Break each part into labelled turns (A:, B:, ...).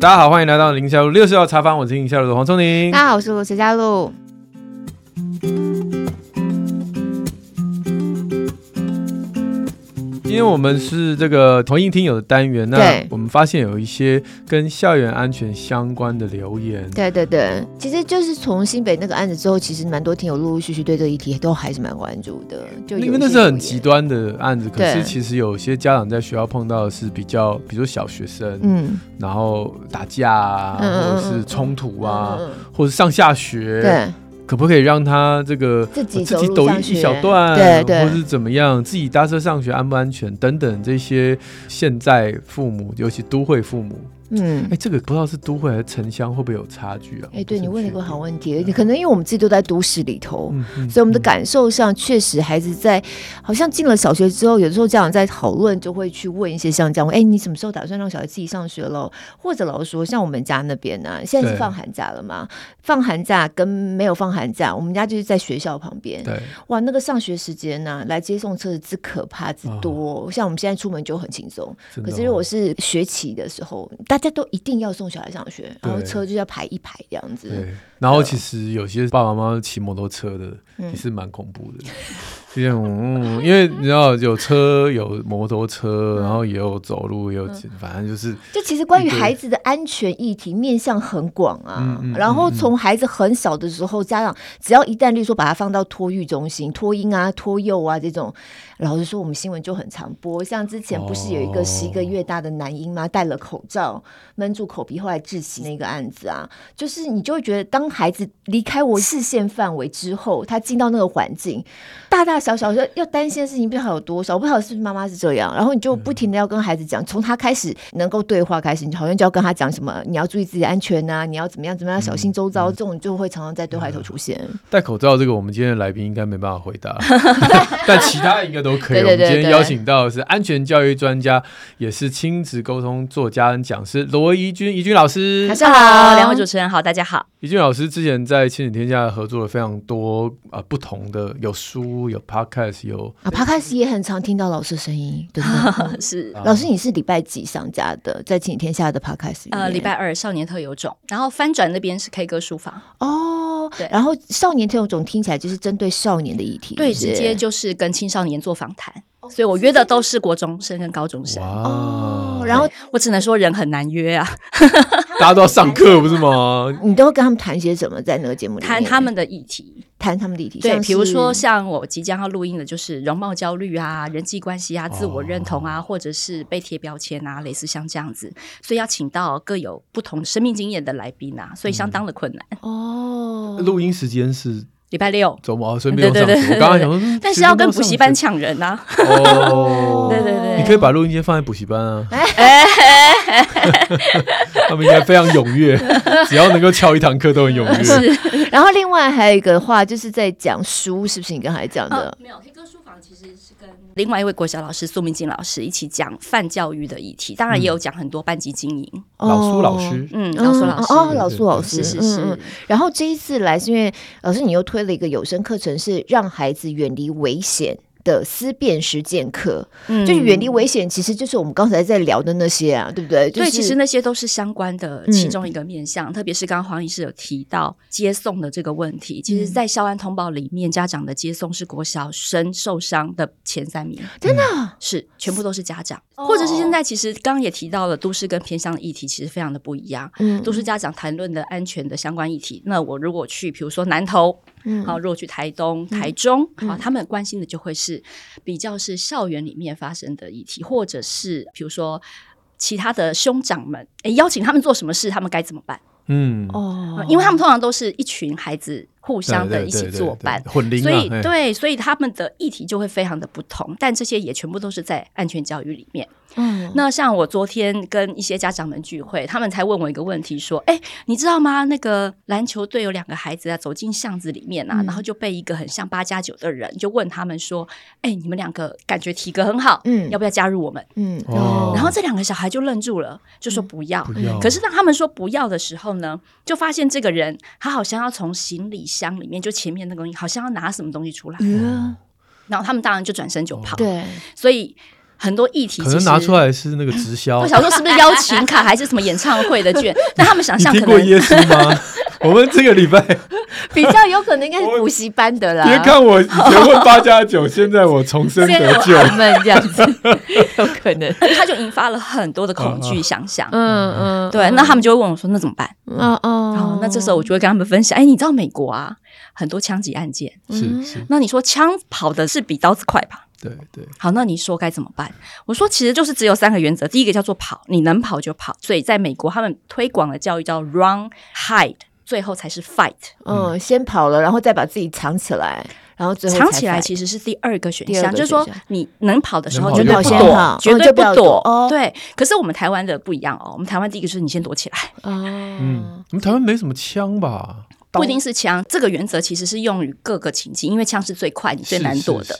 A: 大家好，欢迎来到林夏璐六十号茶房，我是林夏璐的黄聪宁。
B: 大家好，我是陈佳璐。
A: 今天我们是这个同音听友的单元，那我们发现有一些跟校园安全相关的留言。
B: 对对对，其实就是从新北那个案子之后，其实蛮多听友陆陆续续对这个议题都还是蛮关注的。就
A: 因为那是很极端的案子，可是其实有些家长在学校碰到的是比较，比如说小学生，嗯，然后打架啊，或者是冲突啊，或者上下学，对。可不可以让他这个自己抖一一小段，对对，或是怎么样？自己搭车上学安不安全等等这些，现在父母尤其都会父母。嗯，哎、欸，这个不知道是都会还是城乡，会不会有差距啊？
B: 哎、欸，对，你问了一个好问题，可能因为我们自己都在都市里头，嗯嗯、所以我们的感受上确实孩子在好像进了小学之后，有的时候家长在讨论，就会去问一些像这样，哎、欸，你什么时候打算让小孩自己上学了？或者老师说，像我们家那边呢、啊，现在是放寒假了吗？放寒假跟没有放寒假，我们家就是在学校旁边。对，哇，那个上学时间呢、啊，来接送车子之可怕之多。哦、像我们现在出门就很轻松，哦、可是如果是学期的时候，大家都一定要送小孩上学，然后车就要排一排这样子。
A: 对，然后其实有些爸爸妈妈骑摩托车的也是蛮恐怖的。这种，嗯，因为你知道有车有摩托车，然后也有走路，也有反正就是。
B: 就其实关于孩子的安全议题面向很广啊。然后从孩子很小的时候，家长只要一旦例如说把他放到托育中心、托婴啊、托幼啊这种。老实说，我们新闻就很常播，像之前不是有一个十一个月大的男婴吗？戴了口罩闷住口鼻，后来窒息那个案子啊，就是你就会觉得，当孩子离开我视线范围之后，他进到那个环境，大大小小要要担心的事情不知道有多少，我不知道是不是妈妈是这样，然后你就不停的要跟孩子讲，从他开始能够对话开始，你好像就要跟他讲什么，你要注意自己的安全啊，你要怎么样怎么样小心周遭，嗯、这种就会常常在对话里头出现。
A: 戴口罩这个，我们今天的来宾应该没办法回答，但其他应该都。都可以。我们今天邀请到的是安全教育专家，也是亲子沟通作家跟讲师罗怡君，怡君老师。
C: 晚上好，两位主持人好，大家好。
A: 怡君老师之前在亲子天下合作了非常多啊、呃、不同的，有书，有 podcast，有
B: 啊 podcast 也很常听到老师声音，对不对？
C: 是
B: 老师，你是礼拜几上架的？在亲子天下的 podcast？
C: 呃，礼拜二少年特有种，然后翻转那边是 K 歌书房
B: 哦，对，然后少年特有种听起来就是针对少年的议题，
C: 对，直接就是跟青少年做访谈。所以我约的都是国中生跟高中生
B: 哦，然后
C: 我只能说人很难约啊，
A: 大家都要上课不是吗？
B: 你都会跟他们谈些什么？在那个节目里
C: 谈他们的议题，
B: 谈他们的议题。
C: 对，比如说像我即将要录音的，就是容貌焦虑啊、人际关系啊、自我认同啊，或者是被贴标签啊，类似像这样子。所以要请到各有不同生命经验的来宾啊，所以相当的困难
B: 哦。
A: 录音时间是。
C: 礼拜六
A: 周末顺便上课。我刚刚想说，
C: 但是要跟补习班抢人呐。哦，对对对，
A: 你可以把录音机放在补习班啊。他们应该非常踊跃，只要能够翘一堂课都很踊跃。
B: 是。然后另外还有一个话，就是在讲书，是不是你刚才讲的？
C: 没有黑哥书房其实是跟另外一位国小老师苏明静老师一起讲泛教育的议题，当然也有讲很多班级经营。
A: 老苏老师，
C: 嗯，老苏老师，
B: 哦，老苏老师，是是是。然后这一次来是因为老师你又推。推了一个有声课程，是让孩子远离危险的思辨实践课，嗯，就是远离危险，其实就是我们刚才在聊的那些啊，对不对？
C: 对，其实那些都是相关的其中一个面向，特别是刚刚黄医师有提到接送的这个问题，其实，在校安通报里面，家长的接送是国小生受伤的前三名，
B: 真的
C: 是全部都是家长，或者是现在其实刚刚也提到了都市跟偏乡的议题，其实非常的不一样，嗯，都市家长谈论的安全的相关议题，那我如果去，比如说南投。嗯，好，如果去台东、台中，好，他们关心的就会是比较是校园里面发生的议题，或者是比如说其他的兄长们，哎，邀请他们做什么事，他们该怎么办？嗯，哦，因为他们通常都是一群孩子。互相的一起作伴，所以对，所以他们的议题就会非常的不同，但这些也全部都是在安全教育里面。嗯，那像我昨天跟一些家长们聚会，他们才问我一个问题，说：“哎，你知道吗？那个篮球队有两个孩子啊，走进巷子里面啊，然后就被一个很像八加九的人就问他们说：‘哎，你们两个感觉体格很好，嗯，要不要加入我们？’嗯，然后这两个小孩就愣住了，就说不要。可是当他们说不要的时候呢，就发现这个人他好像要从行李箱里面，就前面那个东西，好像要拿什么东西出来，嗯、然后他们当然就转身就跑。对，所以很多议题，
A: 可能拿出来是那个直销。
C: 我想说是不是邀请卡还是什么演唱会的券？但他们想象可能
A: 你听过耶稣吗？我们这个礼拜
B: 比较有可能应该是补习班的啦。
A: 别看我以前问八加九，现在我重生得救，
B: 们这样子有可能，
C: 他就引发了很多的恐惧想象。
B: 嗯嗯，
C: 对，那他们就会问我说：“那怎么办？”
B: 嗯嗯，
C: 那这时候我就会跟他们分享：“哎，你知道美国啊，很多枪击案件
A: 是是，
C: 那你说枪跑的是比刀子快吧？
A: 对对。
C: 好，那你说该怎么办？我说其实就是只有三个原则，第一个叫做跑，你能跑就跑。所以在美国，他们推广的教育叫 run hide。最后才是 fight，
B: 嗯，先跑了，然后再把自己藏起来，然后最后
C: 藏起来其实是第二个选项，就是说你能跑的时候
B: 就
C: 不
B: 先跑，
C: 绝对不躲。对，可是我们台湾的不一样哦，我们台湾第一个就是你先躲起来。
A: 哦嗯，我们台湾没什么枪吧？
C: 不一定是枪，这个原则其实是用于各个情境，因为枪是最快，你最难躲的。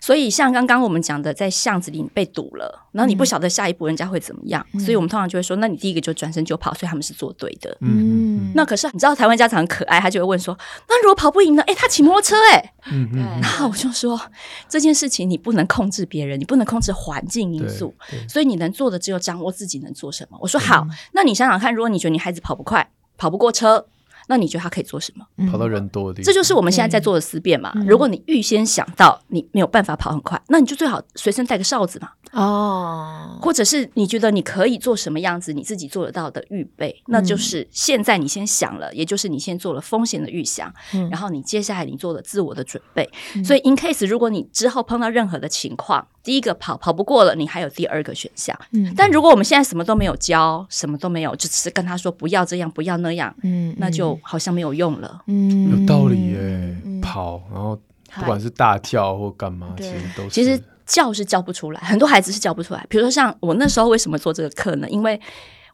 C: 所以像刚刚我们讲的，在巷子里你被堵了，然后你不晓得下一步人家会怎么样，嗯、所以我们通常就会说，那你第一个就转身就跑，所以他们是做对的。嗯，那可是你知道台湾家长很可爱，他就会问说，那如果跑不赢呢？哎，他骑摩托车哎、欸。嗯嗯。然后我就说，这件事情你不能控制别人，你不能控制环境因素，所以你能做的只有掌握自己能做什么。我说好，那你想想看，如果你觉得你孩子跑不快，跑不过车。那你觉得他可以做什么？
A: 跑到人多的地方，
C: 这就是我们现在在做的思辨嘛。如果你预先想到你没有办法跑很快，那你就最好随身带个哨子嘛。哦，或者是你觉得你可以做什么样子，你自己做得到的预备，那就是现在你先想了，也就是你先做了风险的预想，然后你接下来你做了自我的准备。所以，in case 如果你之后碰到任何的情况，第一个跑跑不过了，你还有第二个选项。但如果我们现在什么都没有教，什么都没有，就只是跟他说不要这样，不要那样，嗯，那就。好像没有用了，
A: 嗯，有道理耶。跑，然后不管是大叫或干嘛，其实都是。
C: 其实叫是叫不出来，很多孩子是叫不出来。比如说像我那时候为什么做这个课呢？因为。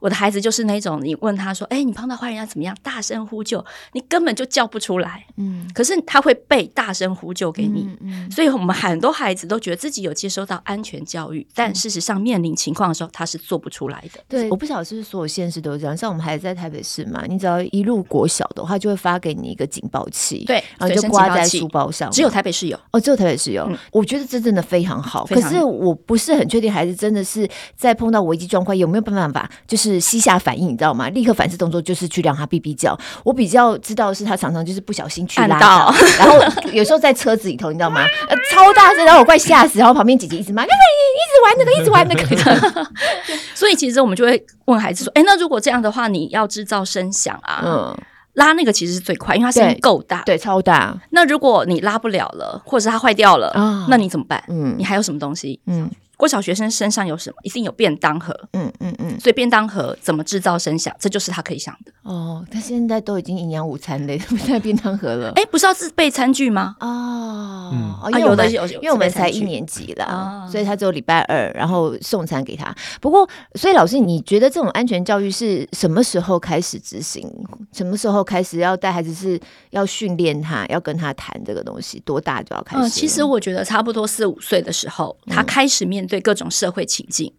C: 我的孩子就是那种，你问他说：“哎，你碰到坏人要怎么样？”大声呼救，你根本就叫不出来。嗯，可是他会被大声呼救给你。嗯，所以我们很多孩子都觉得自己有接收到安全教育，但事实上面临情况的时候，他是做不出来的。
B: 对，我不晓得是不是所有现实都这样。像我们孩子在台北市嘛，你只要一入国小的话，就会发给你一个警报器，
C: 对，
B: 然后就挂在书包上。
C: 只有台北市有
B: 哦，只有台北市有。我觉得这真的非常好。可是我不是很确定，孩子真的是在碰到危机状况有没有办法，就是膝下反应。你知道吗？立刻反射动作就是去让他哔哔叫。我比较知道的是他常常就是不小心去拉到，然后有时候在车子里头，你知道吗？呃，超大声，然后我快吓死，然后旁边姐姐一直骂，你一直玩那个，一直玩那个。
C: 所以其实我们就会问孩子说：“哎，那如果这样的话，你要制造声响啊？嗯，拉那个其实是最快，因为它声音够大，
B: 对，超大。那
C: 如果你拉不了了，或者是它坏掉了，那你怎么办？嗯，你还有什么东西？嗯。”国小学生身上有什么？一定有便当盒。嗯嗯嗯。所以便当盒怎么制造声响？这就是他可以想的。
B: 哦，他现在都已经营养午餐类，不带便当盒了。
C: 哎，不是要自备餐具吗？
B: 哦，嗯，有的有，因为我们才一年级了，所以他只有礼拜二，然后送餐给他。不过，所以老师，你觉得这种安全教育是什么时候开始执行？什么时候开始要带孩子是要训练他，要跟他谈这个东西？多大就要开始？
C: 其实我觉得差不多四五岁的时候，他开始面对各种社会情境，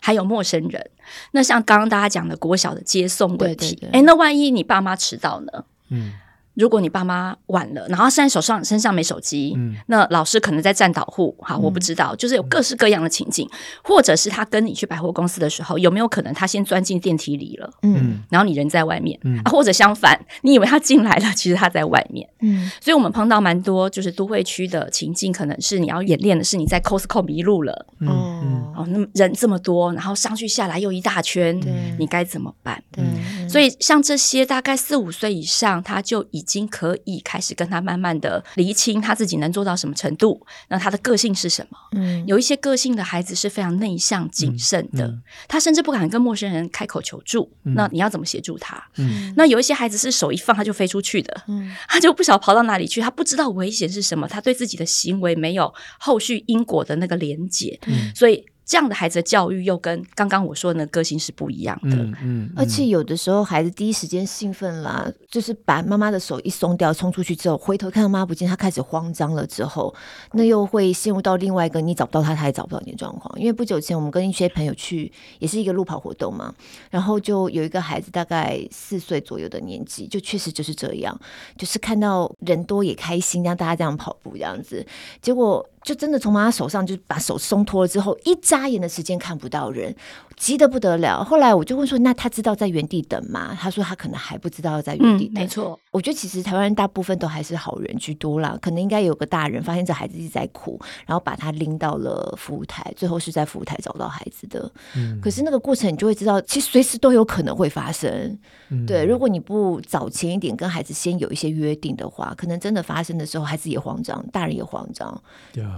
C: 还有陌生人。那像刚刚大家讲的国小的接送问题，哎，那万一你爸妈迟到呢？嗯。如果你爸妈晚了，然后现在手上身上没手机，嗯，那老师可能在站导护，好，我不知道，就是有各式各样的情境，或者是他跟你去百货公司的时候，有没有可能他先钻进电梯里了，嗯，然后你人在外面，嗯，或者相反，你以为他进来了，其实他在外面，嗯，所以我们碰到蛮多就是都会区的情境，可能是你要演练的是你在 Costco 迷路了，嗯，哦，那么人这么多，然后上去下来又一大圈，对，你该怎么办？嗯，所以像这些大概四五岁以上，他就已已经可以开始跟他慢慢的厘清他自己能做到什么程度，那他的个性是什么？嗯，有一些个性的孩子是非常内向谨慎的，嗯嗯、他甚至不敢跟陌生人开口求助。嗯、那你要怎么协助他？嗯，那有一些孩子是手一放他就飞出去的，嗯，他就不晓得跑到哪里去，他不知道危险是什么，他对自己的行为没有后续因果的那个连结，嗯，所以。这样的孩子的教育又跟刚刚我说的那个性是不一样的，嗯，
B: 嗯，而且有的时候孩子第一时间兴奋啦，就是把妈妈的手一松掉，冲出去之后，回头看到妈妈不见，他开始慌张了之后，那又会陷入到另外一个你找不到他，他也找不到你的状况。因为不久前我们跟一些朋友去，也是一个路跑活动嘛，然后就有一个孩子大概四岁左右的年纪，就确实就是这样，就是看到人多也开心，让大家这样跑步这样子，结果。就真的从妈妈手上就把手松脱了之后，一眨眨眼的时间看不到人，急得不得了。后来我就问说：“那他知道在原地等吗？”他说：“他可能还不知道在原地等。嗯”
C: 没错，
B: 我觉得其实台湾人大部分都还是好人居多啦，可能应该有个大人发现这孩子一直在哭，然后把他拎到了服务台，最后是在服务台找到孩子的。嗯，可是那个过程你就会知道，其实随时都有可能会发生。嗯、对，如果你不早前一点跟孩子先有一些约定的话，可能真的发生的时候，孩子也慌张，大人也慌张，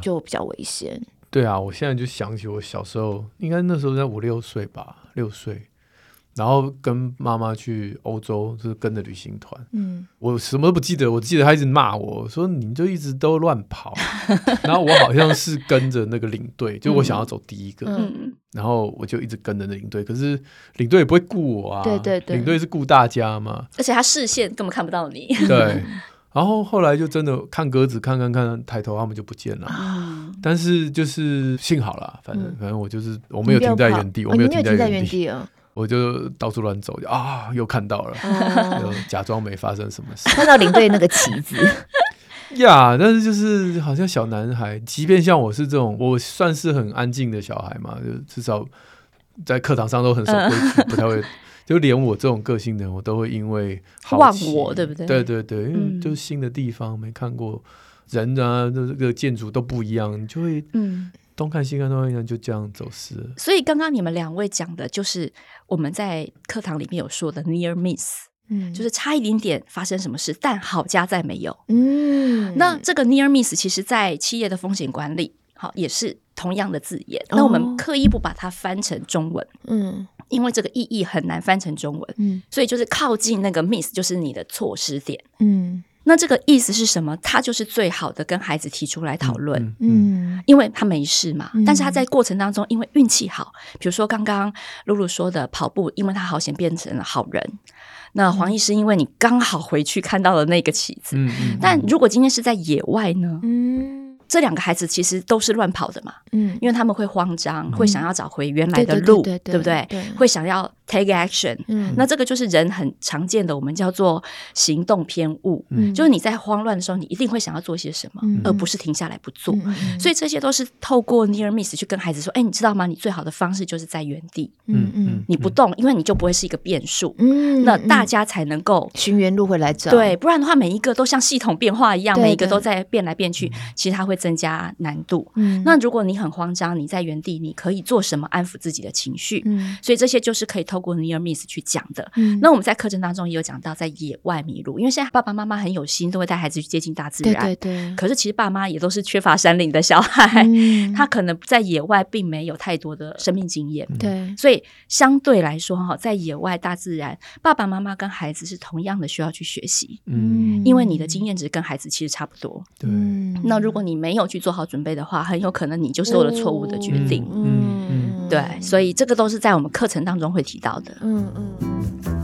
B: 就比较危险。
A: 对啊，我现在就想起我小时候，应该那时候在五六岁吧，六岁，然后跟妈妈去欧洲，就是跟着旅行团。嗯，我什么都不记得，我记得他一直骂我说：“你就一直都乱跑。”然后我好像是跟着那个领队，就我想要走第一个，嗯，然后我就一直跟着那领队，可是领队也不会顾我啊，
B: 对对对，
A: 领队是顾大家嘛，
C: 而且他视线根本看不到你，
A: 对。然后后来就真的看鸽子，看看看，抬头他们就不见了。嗯、但是就是幸好啦，反正、嗯、反正我就是我没有停在原地，我没有停在原地啊，我就到处乱走，啊，又看到了，假装没发生什么事。
B: 看到领队那个旗子
A: 呀，yeah, 但是就是好像小男孩，即便像我是这种，我算是很安静的小孩嘛，就至少在课堂上都很守规矩，嗯、不太会。就连我这种个性的人，我都会因为好，
C: 忘我，对不对？
A: 对对对，因为就是新的地方、嗯、没看过人啊，这个建筑都不一样，你就会嗯东看西看东看西看，就这样走失了。
C: 所以刚刚你们两位讲的就是我们在课堂里面有说的 near miss，嗯，就是差一点点发生什么事，但好家在没有。嗯，那这个 near miss 其实在企业的风险管理，好也是同样的字眼。哦、那我们刻意不把它翻成中文，嗯。因为这个意义很难翻成中文，嗯，所以就是靠近那个 miss 就是你的错失点，嗯，那这个意思是什么？他就是最好的跟孩子提出来讨论，嗯，嗯，因为他没事嘛，嗯，但是他在过程当中因为运气好，比如说刚刚露露说的跑步，因为他好险变成了好人，那黄医师因为你刚好回去看到了那个旗子，嗯，嗯，但如果今天是在野外呢？嗯。这两个孩子其实都是乱跑的嘛，嗯，因为他们会慌张，嗯、会想要找回原来的路，对不对？对，会想要 take action，嗯，那这个就是人很常见的，我们叫做行动偏误，嗯，就是你在慌乱的时候，你一定会想要做些什么，嗯、而不是停下来不做，嗯、所以这些都是透过 near miss 去跟孩子说，哎，你知道吗？你最好的方式就是在原地，嗯嗯，你不动，因为你就不会是一个变数，嗯，那大家才能够
B: 寻原路回来找，
C: 对，不然的话，每一个都像系统变化一样，每一个都在变来变去，其实它会。增加难度。嗯，那如果你很慌张，你在原地，你可以做什么安抚自己的情绪？嗯，所以这些就是可以透过 near miss 去讲的。嗯，那我们在课程当中也有讲到，在野外迷路，因为现在爸爸妈妈很有心，都会带孩子去接近大自然。对对对。可是其实爸妈也都是缺乏山林的小孩，嗯，他可能在野外并没有太多的生命经验。对，所以相对来说哈，在野外大自然，爸爸妈妈跟孩子是同样的需要去学习。嗯，因为你的经验值跟孩子其实差不多。对。那如果你没没有去做好准备的话，很有可能你就做了错误的决定。嗯嗯，嗯对，所以这个都是在我们课程当中会提到的。嗯嗯。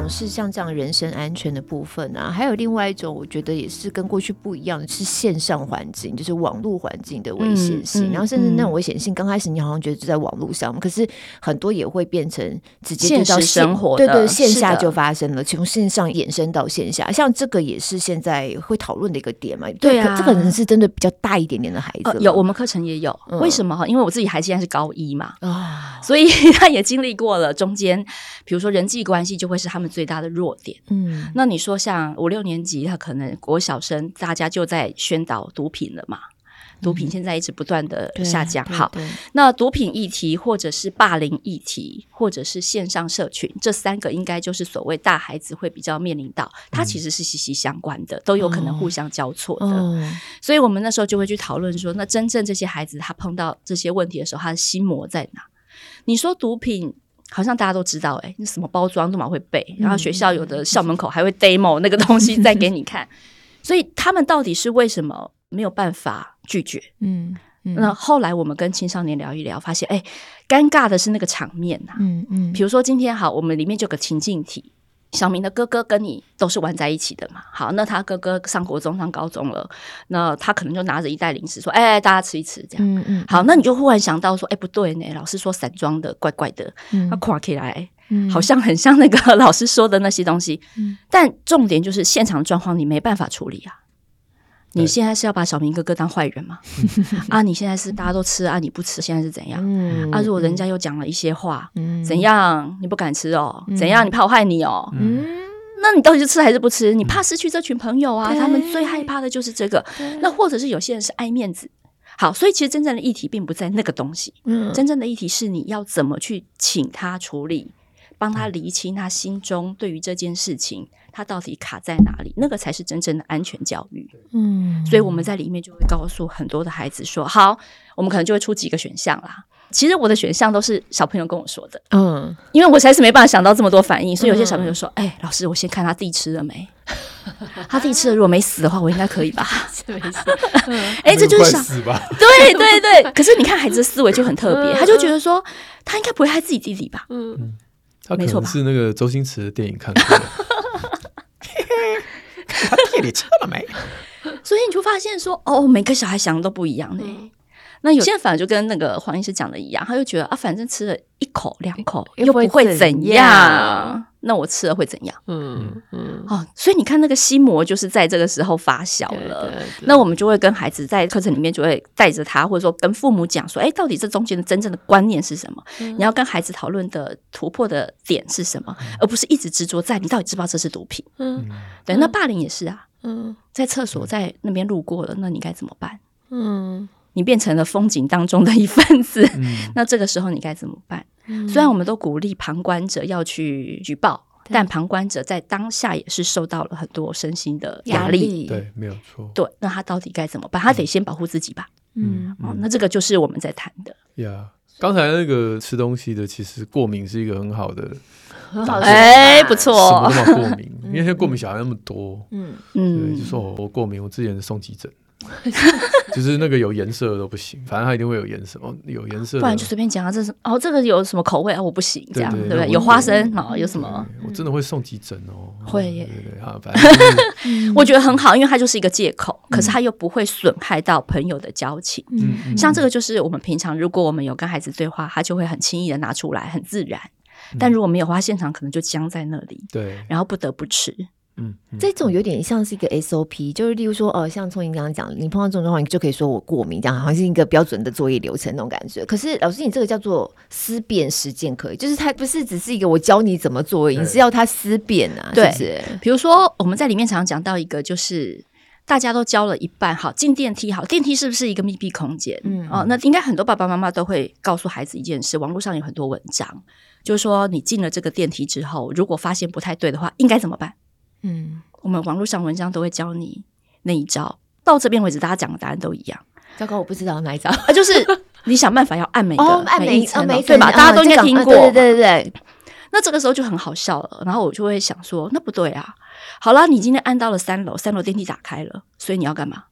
B: 种是像这样人身安全的部分啊，还有另外一种，我觉得也是跟过去不一样的是线上环境，就是网络环境的危险性。嗯嗯、然后甚至那种危险性，刚开始你好像觉得就在网络上，可是很多也会变成直接到
C: 生活，
B: 对对，线下就发生了，从线上延伸到线下。像这个也是现在会讨论的一个点嘛。对啊，这个人是真的比较大一点点的孩子，
C: 有我们课程也有。为什么哈？因为我自己孩子现在是高一嘛，啊，所以 他也经历过了中间，比如说人际关系就会是。他们最大的弱点，嗯，那你说像五六年级，他可能国小生，大家就在宣导毒品了嘛？毒品现在一直不断的下降，嗯、好，那毒品议题，或者是霸凌议题，或者是线上社群，这三个应该就是所谓大孩子会比较面临到，它其实是息息相关的，都有可能互相交错的。哦、所以我们那时候就会去讨论说，那真正这些孩子他碰到这些问题的时候，他的心魔在哪？你说毒品？好像大家都知道，哎，那什么包装都蛮会背，然后学校有的校门口还会 demo 那个东西再给你看，所以他们到底是为什么没有办法拒绝？嗯，嗯，那后来我们跟青少年聊一聊，发现，哎，尴尬的是那个场面呐，嗯嗯，比如说今天好，我们里面就有个情境题。小明的哥哥跟你都是玩在一起的嘛？好，那他哥哥上国中、上高中了，那他可能就拿着一袋零食说：“哎、欸，大家吃一吃。”这样，嗯嗯。好，那你就忽然想到说：“哎、欸，不对呢，老师说散装的怪怪的。”嗯，他看起来嗯，好像很像那个 老师说的那些东西。嗯，但重点就是现场状况你没办法处理啊。你现在是要把小明哥哥当坏人吗？啊，你现在是大家都吃啊，你不吃，现在是怎样？嗯，啊，如果人家又讲了一些话，嗯，怎样？你不敢吃哦？怎样？你怕我害你哦？嗯，那你到底是吃还是不吃？你怕失去这群朋友啊？他们最害怕的就是这个。那或者是有些人是爱面子。好，所以其实真正的议题并不在那个东西，嗯，真正的议题是你要怎么去请他处理，帮他厘清他心中对于这件事情，他到底卡在哪里，那个才是真正的安全教育。嗯，所以我们在里面就会告诉很多的孩子说，好，我们可能就会出几个选项啦。其实我的选项都是小朋友跟我说的，嗯，因为我实在是没办法想到这么多反应，所以有些小朋友说，哎、欸，老师，我先看他弟吃了没。他自己吃了，如果没死的话，我应该可以吧？没事。哎，这就是想死吧？对对对。可是你看，孩子的思维就很特别，他就觉得说，他应该不会害自己弟弟吧？嗯，
A: 他可能是那个周星驰的电影看过。他弟弟吃了没？
C: 所以你就发现说，哦，每个小孩想的都不一样呢。那有些人反而就跟那个黄医师讲的一样，他就觉得啊，反正吃了一口两口又不会怎样，那我吃了会怎样？嗯嗯。哦，所以你看那个心魔就是在这个时候发酵了。那我们就会跟孩子在课程里面就会带着他，或者说跟父母讲说，哎，到底这中间的真正的观念是什么？你要跟孩子讨论的突破的点是什么？而不是一直执着在你到底知不知道这是毒品？嗯，对。那霸凌也是啊。嗯，在厕所在那边路过了，那你该怎么办？嗯。你变成了风景当中的一份子，嗯、那这个时候你该怎么办？嗯、虽然我们都鼓励旁观者要去举报，但旁观者在当下也是受到了很多身心的压力。
A: 压力对，没有错。
C: 对，那他到底该怎么办？他得先保护自己吧。嗯，哦，那这个就是我们在谈的。
A: 呀，刚才那个吃东西的，其实过敏是一个很好的，
B: 很好的，
C: 哎，不错。
A: 什么都过敏，因为现在过敏小孩那么多。嗯嗯，就说我过敏，我之前送急诊。就是那个有颜色的都不行，反正它一定会有颜色哦，有颜色，不然
C: 就随便讲啊，这是哦，这个有什么口味啊？我不行，这样对不对？有花生啊，有什么？
A: 我真的会送急诊哦，
C: 会耶，对对啊，反正我觉得很好，因为它就是一个借口，可是它又不会损害到朋友的交情。嗯，像这个就是我们平常如果我们有跟孩子对话，他就会很轻易的拿出来，很自然。但如果没有的话，现场可能就僵在那里，对，然后不得不吃。
B: 嗯，这种有点像是一个 SOP，就是例如说，呃，像聪颖刚刚讲，你碰到这种状况，你就可以说我过敏，这样好像是一个标准的作业流程那种感觉。可是老师，你这个叫做思辨实践，可以，就是它不是只是一个我教你怎么做，你是要他思辨啊，对，是不是？
C: 比如说我们在里面常常讲到一个，就是大家都教了一半，好，进电梯，好，电梯是不是一个密闭空间？嗯，哦，那应该很多爸爸妈妈都会告诉孩子一件事，网络上有很多文章，就是说你进了这个电梯之后，如果发现不太对的话，应该怎么办？嗯。我们网络上文章都会教你那一招，到这边为止，大家讲的答案都一样。
B: 糟糕，我不知道哪一招
C: 啊，就是你想办法要按每个、哦、按每一层，对吧？大家都应该听过，
B: 对对对。
C: 那这个时候就很好笑了，然后我就会想说，那不对啊。好了，你今天按到了三楼，三楼电梯打开了，所以你要干嘛？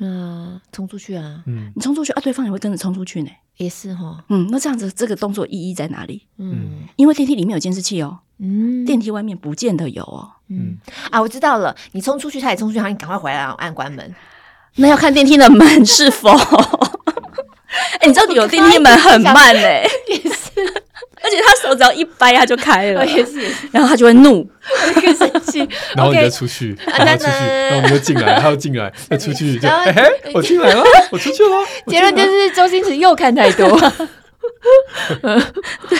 B: 嗯，冲出去啊！嗯，
C: 你冲出去啊，对方也会跟着冲出去呢。
B: 也是哈。
C: 嗯，那这样子这个动作意义在哪里？嗯，因为电梯里面有监视器哦。嗯，电梯外面不见得有哦。
B: 嗯啊，我知道了，你冲出去，他也冲出去，好，你赶快回来，然后按关门。
C: 那要看电梯的门是否。哎，你知道有电梯门很慢嘞。也是。而且他手只要一掰，他就开了。也是。然后他就会怒，
B: 会生气。
A: 然后你再出去，然后出去，然后我们就进来，他又进来，再出去，就哎，我进来了，我出去了。
B: 结论就是周星驰又看太多。
C: 对，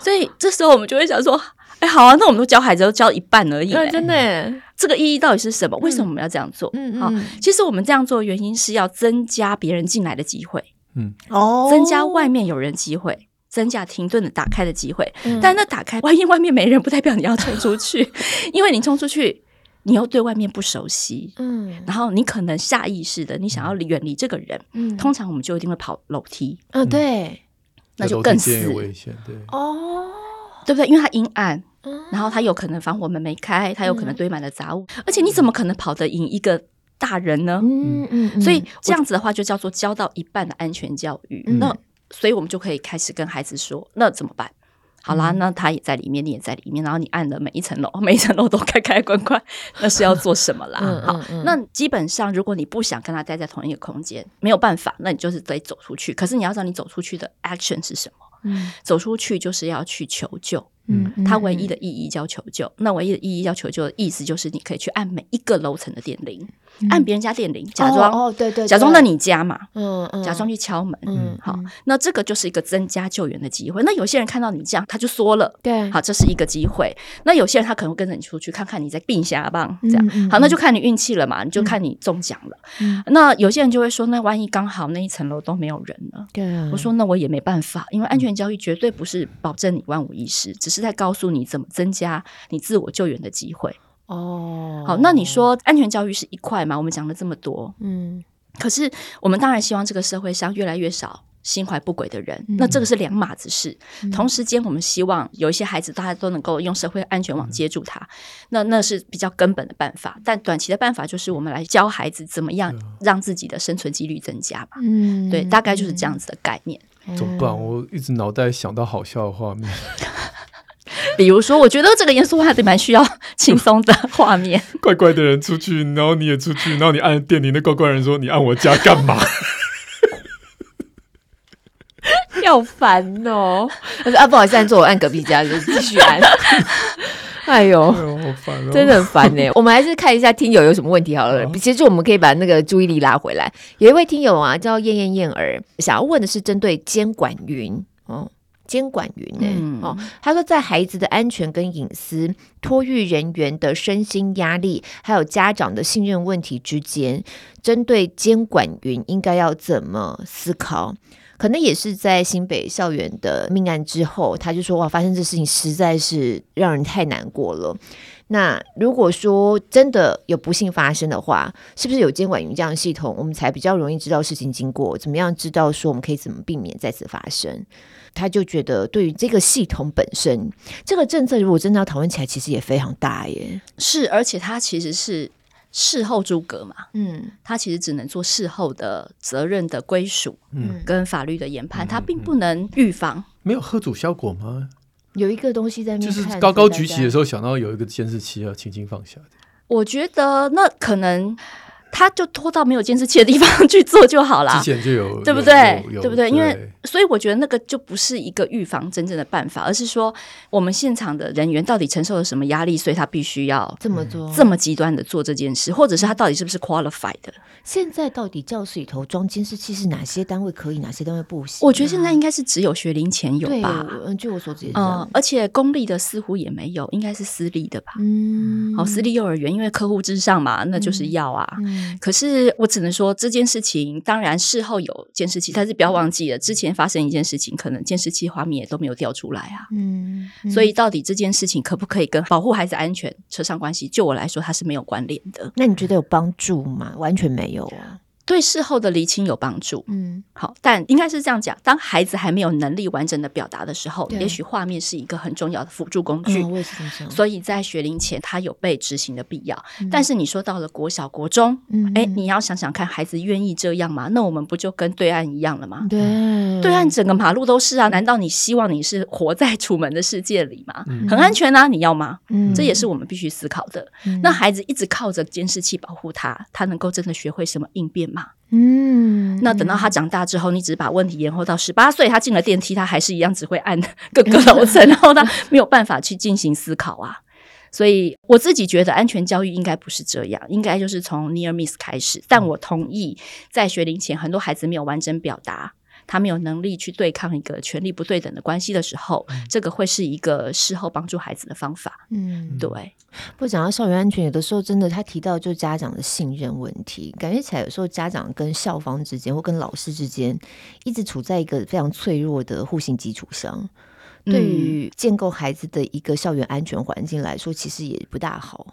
C: 所以这时候我们就会想说。哎，好啊，那我们都教孩子都教一半而已。
B: 真的，
C: 这个意义到底是什么？为什么我们要这样做？嗯好，其实我们这样做的原因是要增加别人进来的机会。嗯，哦，增加外面有人机会，增加停顿的打开的机会。但那打开，万一外面没人，不代表你要冲出去，因为你冲出去，你又对外面不熟悉。嗯，然后你可能下意识的，你想要远离这个人。嗯，通常我们就一定会跑楼梯。
B: 嗯，对，
C: 那就更死。
A: 危险，对。
C: 哦。对不对？因为它阴暗，然后它有可能防火门没开，它有可能堆满了杂物，而且你怎么可能跑得赢一个大人呢？嗯嗯，所以这样子的话就叫做教到一半的安全教育。那所以我们就可以开始跟孩子说：那怎么办？好啦，那他也在里面，你也在里面，然后你按的每一层楼，每一层楼都开开关关，那是要做什么啦？好，那基本上如果你不想跟他待在同一个空间，没有办法，那你就是得走出去。可是你要知道，你走出去的 action 是什么？嗯，走出去就是要去求救。嗯，它唯一的意义叫求救。那唯一的意义叫求救的意思就是，你可以去按每一个楼层的电铃，按别人家电铃，假装
B: 哦，对对，
C: 假装那你家嘛，嗯嗯，假装去敲门，嗯，好，那这个就是一个增加救援的机会。那有些人看到你这样，他就缩了，对，好，这是一个机会。那有些人他可能会跟着你出去看看你在病下棒，这样，好，那就看你运气了嘛，你就看你中奖了。那有些人就会说，那万一刚好那一层楼都没有人了，对，我说那我也没办法，因为安全教育绝对不是保证你万无一失，只是。是在告诉你怎么增加你自我救援的机会哦。好，那你说安全教育是一块嘛？我们讲了这么多，嗯，可是我们当然希望这个社会上越来越少心怀不轨的人。嗯、那这个是两码子事。嗯、同时间，我们希望有一些孩子，大家都能够用社会安全网接住他。嗯、那那是比较根本的办法。但短期的办法就是我们来教孩子怎么样让自己的生存几率增加吧。嗯，对，大概就是这样子的概念。
A: 怎么办？我一直脑袋想到好笑的画面。
C: 比如说，我觉得这个严肃话题蛮需要轻松的画面。
A: 怪怪的人出去，然后你也出去，然后你按店里，那怪怪人说：“你按我家干嘛？”
B: 要烦哦！他说：“啊，不好意思，按错我按隔壁家，就继续按。”哎呦，哎呦，好烦哦！真的很烦呢。我们还是看一下听友有什么问题好了。啊、其实我们可以把那个注意力拉回来。有一位听友啊，叫燕燕燕儿，想要问的是针对监管云哦。监管云呢？嗯、哦，他说，在孩子的安全跟隐私、托育人员的身心压力，还有家长的信任问题之间，针对监管云应该要怎么思考？可能也是在新北校园的命案之后，他就说：“哇，发生这事情实在是让人太难过了。”那如果说真的有不幸发生的话，是不是有监管云这样的系统，我们才比较容易知道事情经过？怎么样知道说我们可以怎么避免再次发生？他就觉得，对于这个系统本身，这个政策如果真的要讨论起来，其实也非常大耶。
C: 是，而且他其实是事后诸葛嘛，嗯，他其实只能做事后的责任的归属，嗯，跟法律的研判，他、嗯、并不能预防。
A: 没有喝阻效果吗？
B: 有一个东西在
A: 就是高高举起的时候，想到有一个监视器要轻轻放下。
C: 我觉得那可能。他就拖到没有监视器的地方 去做就好了。
A: 之前就有，
C: 对不对？对不对？因为所以我觉得那个就不是一个预防真正的办法，而是说我们现场的人员到底承受了什么压力，所以他必须要这么做，这么极端的做这件事，或者是他到底是不是 qualified 的？
B: 现在到底教室里头装监视器是哪些单位可以，哪些单位不行？
C: 我觉得现在应该是只有学龄前有吧。
B: 嗯，据我所知，
C: 嗯，而且公立的似乎也没有，应该是私立的吧。嗯，好，私立幼儿园因为客户至上嘛，那就是要啊。可是我。我只能说这件事情，当然事后有监视器，但是不要忘记了，之前发生一件事情，可能监视器画面也都没有调出来啊。嗯，嗯，所以到底这件事情可不可以跟保护孩子安全扯上关系？就我来说，它是没有关联的。
B: 那你觉得有帮助吗？完全没有啊。
C: 对事后的厘清有帮助，嗯，好，但应该是这样讲：当孩子还没有能力完整的表达的时候，也许画面是一个很重要的辅助工具。嗯、所以在学龄前，他有被执行的必要。嗯、但是你说到了国小、国中，嗯，哎，你要想想看，孩子愿意这样吗？那我们不就跟对岸一样了吗？对，对岸整个马路都是啊，难道你希望你是活在楚门的世界里吗？嗯、很安全啊，你要吗？嗯，这也是我们必须思考的。嗯、那孩子一直靠着监视器保护他，他能够真的学会什么应变吗？嗯，那等到他长大之后，你只是把问题延后到十八岁，他进了电梯，他还是一样只会按 各个楼层，然后他 没有办法去进行思考啊。所以我自己觉得安全教育应该不是这样，应该就是从 near miss 开始。但我同意，在学龄前，很多孩子没有完整表达。他没有能力去对抗一个权力不对等的关系的时候，嗯、这个会是一个事后帮助孩子的方法。嗯，对。
B: 不讲到校园安全，有的时候真的他提到就是家长的信任问题，感觉起来有时候家长跟校方之间或跟老师之间一直处在一个非常脆弱的互信基础上，嗯、对于建构孩子的一个校园安全环境来说，其实也不大好。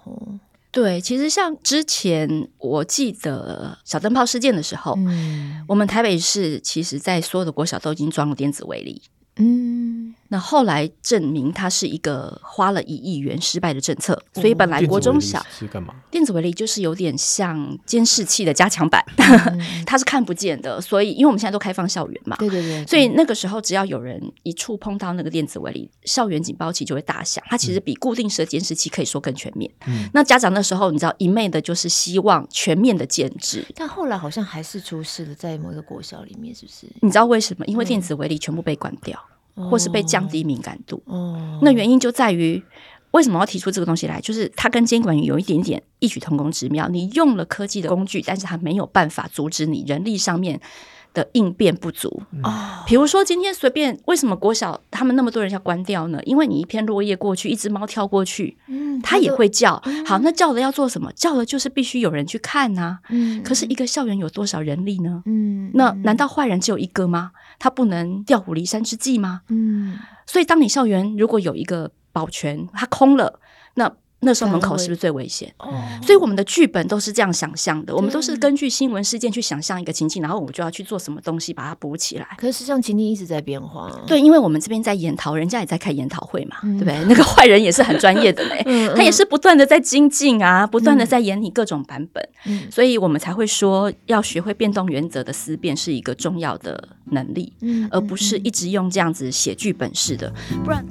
C: 对，其实像之前我记得小灯泡事件的时候，嗯，我们台北市其实在所有的国小都已经装了电子围篱，嗯。那后来证明它是一个花了一亿元失败的政策，所以本来国中小
A: 是干嘛？
C: 电子围篱就是有点像监视器的加强版，它是看不见的，所以因为我们现在都开放校园嘛，
B: 对对对，
C: 所以那个时候只要有人一触碰到那个电子围篱，校园警报器就会大响。它其实比固定式的监视器可以说更全面。嗯，那家长那时候你知道一昧的就是希望全面的建制，
B: 但后来好像还是出事了，在某一个国小里面，是不是？
C: 你知道为什么？因为电子围篱全部被关掉。或是被降低敏感度。哦，那原因就在于。为什么要提出这个东西来？就是它跟监管有一点点异曲同工之妙。你用了科技的工具，但是它没有办法阻止你人力上面的应变不足。哦，比如说今天随便，为什么国小他们那么多人要关掉呢？因为你一片落叶过去，一只猫跳过去，嗯，它也会叫。好，那叫了要做什么？叫了就是必须有人去看呐。嗯，可是一个校园有多少人力呢？嗯，那难道坏人只有一个吗？他不能调虎离山之计吗？嗯，所以当你校园如果有一个。保全，它空了，那那时候门口是不是最危险？哦，所以我们的剧本都是这样想象的，我们都是根据新闻事件去想象一个情境，然后我们就要去做什么东西把它补起来。
B: 可是实际上情境一直在变化，
C: 对，因为我们这边在研讨，人家也在开研讨会嘛，嗯、对不对？那个坏人也是很专业的嘞，嗯、他也是不断的在精进啊，不断的在演你各种版本，嗯、所以我们才会说要学会变动原则的思辨是一个重要的能力，嗯、而不是一直用这样子写剧本式的，不然。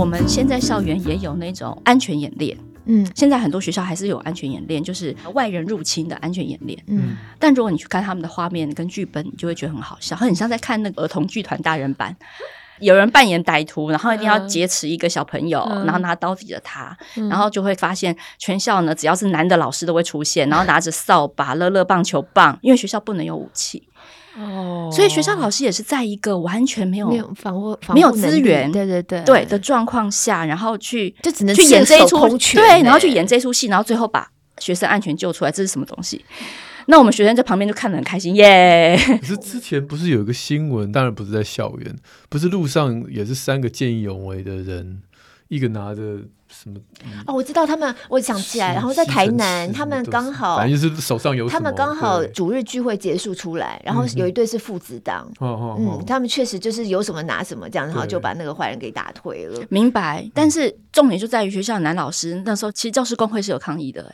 C: 我们现在校园也有那种安全演练，嗯，现在很多学校还是有安全演练，就是外人入侵的安全演练，嗯。但如果你去看他们的画面跟剧本，你就会觉得很好笑，很像在看那个儿童剧团大人版，有人扮演歹徒，然后一定要劫持一个小朋友，嗯、然后拿刀抵着他，嗯、然后就会发现全校呢，只要是男的老师都会出现，然后拿着扫把、乐乐棒球棒，因为学校不能有武器。哦，所以学校老师也是在一个完全没有没有防护、没有资源，对对对对的状况下，然后去
B: 就只能
C: 去演这一出，对，然后去演这出戏，然后最后把学生安全救出来，这是什么东西？那我们学生在旁边就看得很开心，耶！
A: 可是之前不是有一个新闻，当然不是在校园，不是路上也是三个见义勇为的人，一个拿着。什么？
B: 哦，我知道他们，我想起来，然后在台南，他们刚好，
A: 反正就是手上有，
B: 他们刚好主日聚会结束出来，然后有一对是父子档，嗯，他们确实就是有什么拿什么这样，然后就把那个坏人给打退了。
C: 明白，但是重点就在于学校的男老师那时候，其实教师工会是有抗议的，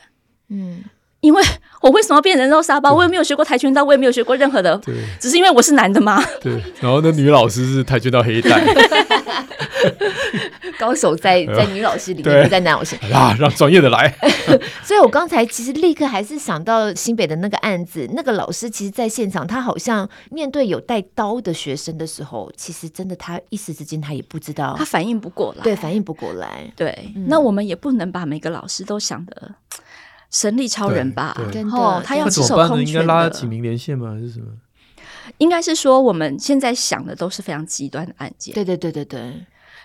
C: 嗯，因为我为什么要变人肉沙包？我也没有学过跆拳道，我也没有学过任何的，对，只是因为我是男的吗？
A: 对，然后那女老师是跆拳道黑带。
B: 高手在在女老师里面，在男老师
A: 啊，让专业的来。
B: 所以我刚才其实立刻还是想到新北的那个案子，那个老师其实在现场，他好像面对有带刀的学生的时候，其实真的他一时之间他也不知道，
C: 他反应不过来，
B: 对，反应不过来。
C: 对，嗯、那我们也不能把每个老师都想的神力超人吧？然后他要只手空拳，应该
A: 拉几名连线吗？还是什么？
C: 应该是说我们现在想的都是非常极端的案件。
B: 对对对对对。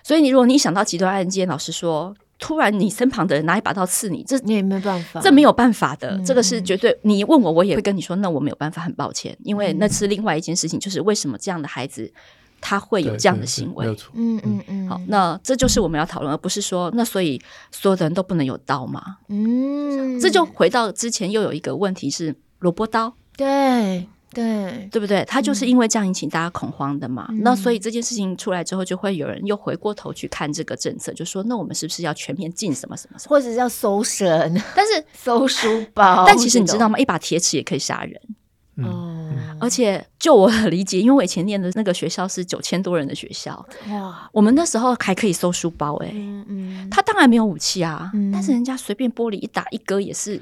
C: 所以你如果你想到极端案件，老实说，突然你身旁的人拿一把刀刺你，这
B: 你也没办法，
C: 这没有办法的，嗯、这个是绝对。你问我，我也会跟你说，那我没有办法，很抱歉，因为那是另外一件事情，就是为什么这样的孩子他会有这样的行为？
B: 嗯嗯嗯。
C: 好，那这就是我们要讨论，而不是说，那所以所有的人都不能有刀嘛？嗯，这就回到之前又有一个问题是萝卜刀，
B: 对。对，
C: 对不对？他就是因为这样引起大家恐慌的嘛。嗯、那所以这件事情出来之后，就会有人又回过头去看这个政策，就说：那我们是不是要全面禁什么什么什么，
B: 或者是要搜身？
C: 但是
B: 搜书包？
C: 但其实你知道吗？一把铁尺也可以杀人。哦、嗯，而且就我的理解，因为我以前念的那个学校是九千多人的学校，哇，我们那时候还可以搜书包、欸，哎、嗯，嗯，他当然没有武器啊，嗯、但是人家随便玻璃一打一割也是。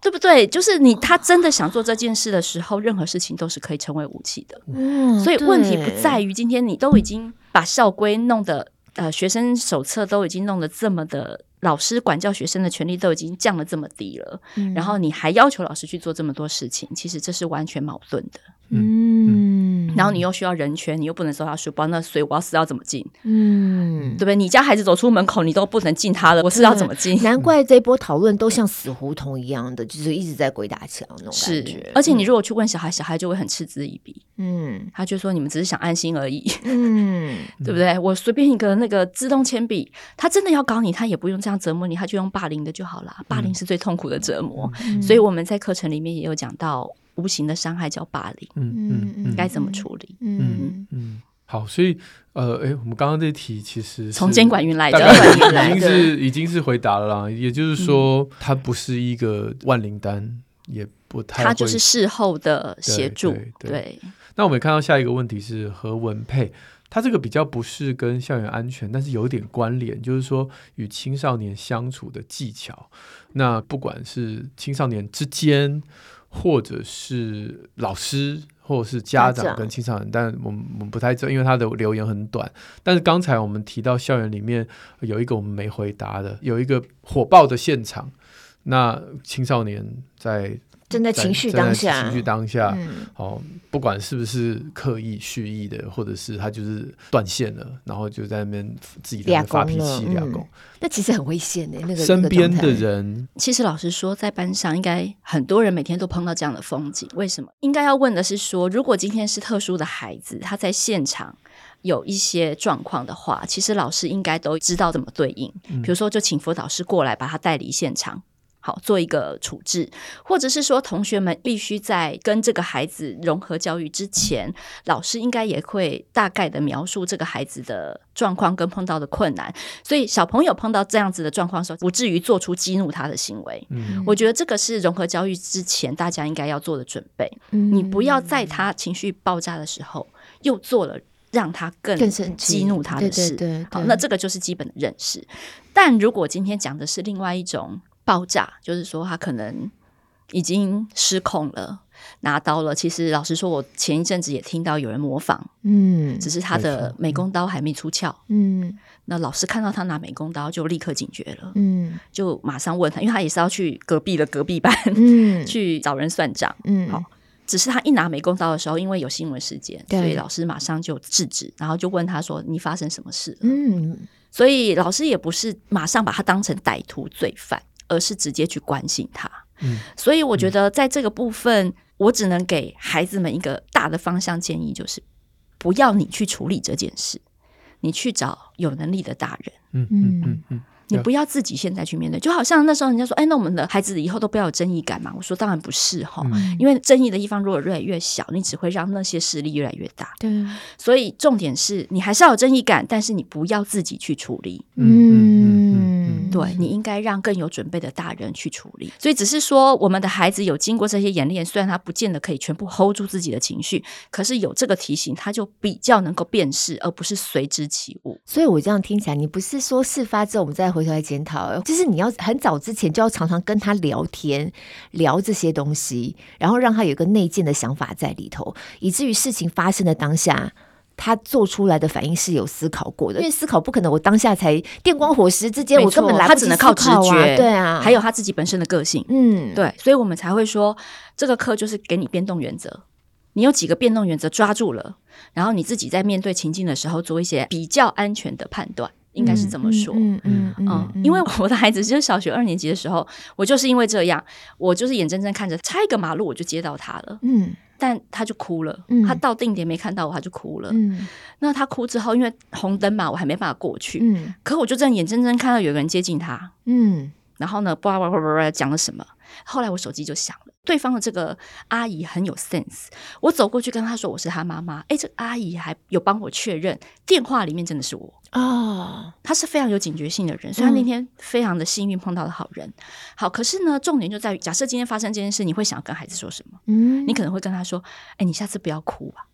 C: 对不对？就是你，他真的想做这件事的时候，任何事情都是可以成为武器的。嗯，所以问题不在于今天你都已经把校规弄得，呃，学生手册都已经弄得这么的。老师管教学生的权利都已经降了这么低了，嗯、然后你还要求老师去做这么多事情，其实这是完全矛盾的。嗯，然后你又需要人权，你又不能收他书包，那所以我要是要怎么进？嗯，对不对？你家孩子走出门口，你都不能进他了，我是要怎么进？
B: 难怪这一波讨论都像死胡同一样的，就是一直在鬼打墙那种感
C: 觉。而且你如果去问小孩，小孩就会很嗤之以鼻。嗯，他就说你们只是想安心而已。嗯，对不对？我随便一个那个自动铅笔，他真的要搞你，他也不用这样折磨你，他就用霸凌的就好了。霸凌是最痛苦的折磨，嗯、所以我们在课程里面也有讲到，无形的伤害叫霸凌。嗯嗯嗯，该怎么处理？嗯
A: 嗯嗯。好，所以呃，哎，我们刚刚这题其实
C: 从监管云来的，
A: 已经是已经是回答了啦。也就是说，它不是一个万灵丹，也不太，
C: 它就是事后的协助。对，对，对，对。
A: 那我们看到下一个问题是何文佩。他这个比较不是跟校园安全，但是有点关联，就是说与青少年相处的技巧。那不管是青少年之间，或者是老师，或者是家长跟青少年，但我们我们不太知道，因为他的留言很短。但是刚才我们提到校园里面有一个我们没回答的，有一个火爆的现场，那青少年在。
B: 正在情绪当下，
A: 情绪当下，嗯、哦，不管是不是刻意蓄意的，或者是他就是断线了，然后就在那边自己在那发脾气，俩公、嗯，
B: 那其实很危险的。那个
A: 身边的人，
C: 其实老实说，在班上应该很多人每天都碰到这样的风景。为什么？应该要问的是说，如果今天是特殊的孩子，他在现场有一些状况的话，其实老师应该都知道怎么对应。嗯、比如说，就请辅导师过来把他带离现场。好，做一个处置，或者是说，同学们必须在跟这个孩子融合教育之前，老师应该也会大概的描述这个孩子的状况跟碰到的困难，所以小朋友碰到这样子的状况的时候，不至于做出激怒他的行为。嗯，我觉得这个是融合教育之前大家应该要做的准备。嗯，你不要在他情绪爆炸的时候，又做了让他更激怒他的事。对对对，好，那这个就是基本的认识。但如果今天讲的是另外一种。爆炸就是说，他可能已经失控了，拿刀了。其实，老实说，我前一阵子也听到有人模仿，嗯，只是他的美工刀还没出鞘，嗯。那老师看到他拿美工刀，就立刻警觉了，嗯，就马上问他，因为他也是要去隔壁的隔壁班，嗯，去找人算账，嗯。好，只是他一拿美工刀的时候，因为有新闻事件，所以老师马上就制止，然后就问他说：“你发生什么事了？”嗯，所以老师也不是马上把他当成歹徒罪犯。而是直接去关心他，嗯，所以我觉得在这个部分，我只能给孩子们一个大的方向建议，就是不要你去处理这件事，你去找有能力的大人，嗯嗯嗯。嗯，你不要自己现在去面对，就好像那时候人家说，哎，那我们的孩子以后都不要有争议感嘛？我说当然不是哈，因为争议的地方如果越来越小，你只会让那些势力越来越大。对，所以重点是你还是要有争议感，但是你不要自己去处理。嗯。对，你应该让更有准备的大人去处理。所以只是说，我们的孩子有经过这些演练，虽然他不见得可以全部 hold 住自己的情绪，可是有这个提醒，他就比较能够辨识，而不是随之起舞。
B: 所以我这样听起来，你不是说事发之后我们再回头来检讨，就是你要很早之前就要常常跟他聊天，聊这些东西，然后让他有一个内建的想法在里头，以至于事情发生的当下。他做出来的反应是有思考过的，因为思考不可能，我当下才电光火石之间，我根本来不及他只能靠直觉，对啊，
C: 还有他自己本身的个性，嗯，对，所以我们才会说这个课就是给你变动原则，你有几个变动原则抓住了，然后你自己在面对情境的时候做一些比较安全的判断，应该是这么说，嗯嗯嗯，嗯，因为我的孩子就是小学二年级的时候，我就是因为这样，我就是眼睁睁看着差一个马路我就接到他了，嗯。但他就哭了，嗯、他到定点没看到我，他就哭了。嗯、那他哭之后，因为红灯嘛，我还没办法过去。嗯、可我就这样眼睁睁看到有个人接近他。嗯、然后呢，叭叭叭叭叭讲了什么？后来我手机就响了，对方的这个阿姨很有 sense，我走过去跟她说我是她妈妈。哎，这个阿姨还有帮我确认电话里面真的是我哦，她是非常有警觉性的人，所以她那天非常的幸运碰到了好人。嗯、好，可是呢，重点就在于，假设今天发生这件事，你会想要跟孩子说什么？嗯，你可能会跟他说：“哎，你下次不要哭吧。”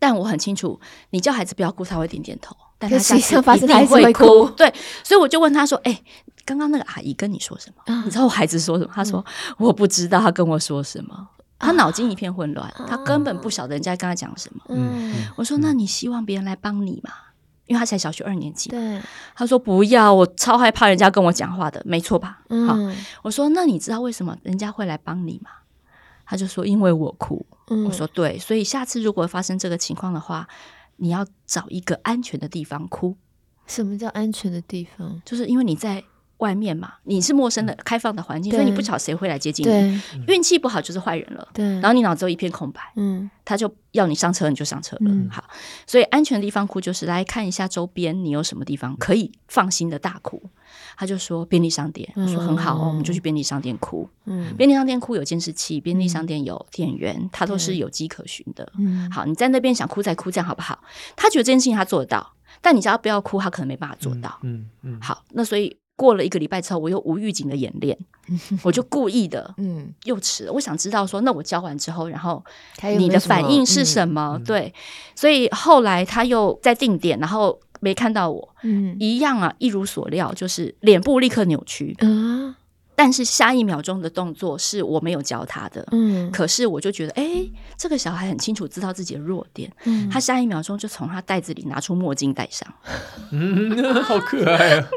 C: 但我很清楚，你叫孩子不要哭，他会点点头。但他下次一定会哭。对，所以我就问他说：“哎。”刚刚那个阿姨跟你说什么？啊、你知道我孩子说什么？他说、嗯、我不知道，他跟我说什么？他脑筋一片混乱，啊、他根本不晓得人家跟他讲什么。嗯，我说那你希望别人来帮你吗？因为他才小学二年级。对，他说不要，我超害怕人家跟我讲话的，没错吧？嗯、好，我说那你知道为什么人家会来帮你吗？他就说因为我哭。嗯、我说对，所以下次如果发生这个情况的话，你要找一个安全的地方哭。
B: 什么叫安全的地方？
C: 就是因为你在。外面嘛，你是陌生的、开放的环境，所以你不晓得谁会来接近你。运气不好就是坏人了。对，然后你脑子一片空白。嗯，他就要你上车，你就上车了。好，所以安全的地方哭就是来看一下周边，你有什么地方可以放心的大哭。他就说便利商店，我说很好哦，我们就去便利商店哭。嗯，便利商店哭有监视器，便利商店有店员，他都是有迹可循的。嗯，好，你在那边想哭再哭，这样好不好？他觉得这件事情他做得到，但你只要不要哭，他可能没办法做到。嗯嗯，好，那所以。过了一个礼拜之后，我又无预警的演练，我就故意的，嗯，又迟了。我想知道说，那我教完之后，然后你的反应是什么？嗯、对，所以后来他又在定点，然后没看到我，嗯，一样啊，一如所料，就是脸部立刻扭曲，嗯，但是下一秒钟的动作是我没有教他的，嗯，可是我就觉得，哎、欸，这个小孩很清楚知道自己的弱点，嗯，他下一秒钟就从他袋子里拿出墨镜戴上，
A: 嗯，好可爱啊。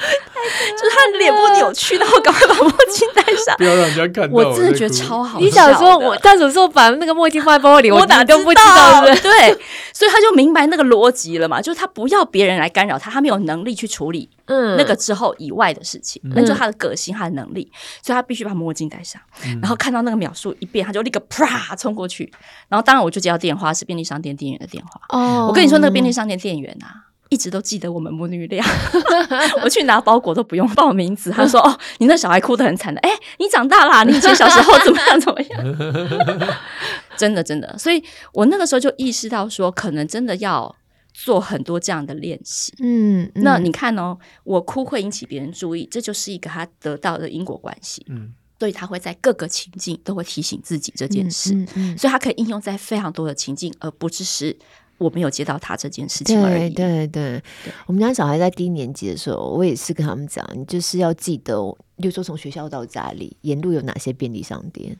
C: 就是他脸部扭曲，然后赶快把墨镜戴上，
A: 不要让人家看到我。
C: 我真的觉得超好笑。
B: 你想说我，他什么时候把那个墨镜放在包里，我哪都不知道。
C: 对，所以他就明白那个逻辑了嘛，就是他不要别人来干扰他，他没有能力去处理嗯那个之后以外的事情，那、嗯、就是他的个性，他的能力，所以他必须把墨镜戴上。然后看到那个秒数一变，他就立刻啪冲过去。然后当然我就接到电话，是便利商店店员的电话。哦，我跟你说，那个便利商店店员啊。一直都记得我们母女俩，我去拿包裹都不用报名字，他说：“哦，你那小孩哭得很惨的，哎，你长大啦，你以前小时候怎么样怎么样？” 真的真的，所以我那个时候就意识到说，可能真的要做很多这样的练习。嗯，那你看哦，我哭会引起别人注意，这就是一个他得到的因果关系。嗯，所以他会在各个情境都会提醒自己这件事，嗯嗯嗯，所以他可以应用在非常多的情境，而不只是。我没有接到他这件事情而已。
B: 对对对，对我们家小孩在低年级的时候，我也是跟他们讲，你就是要记得，比如说从学校到家里，沿路有哪些便利商店。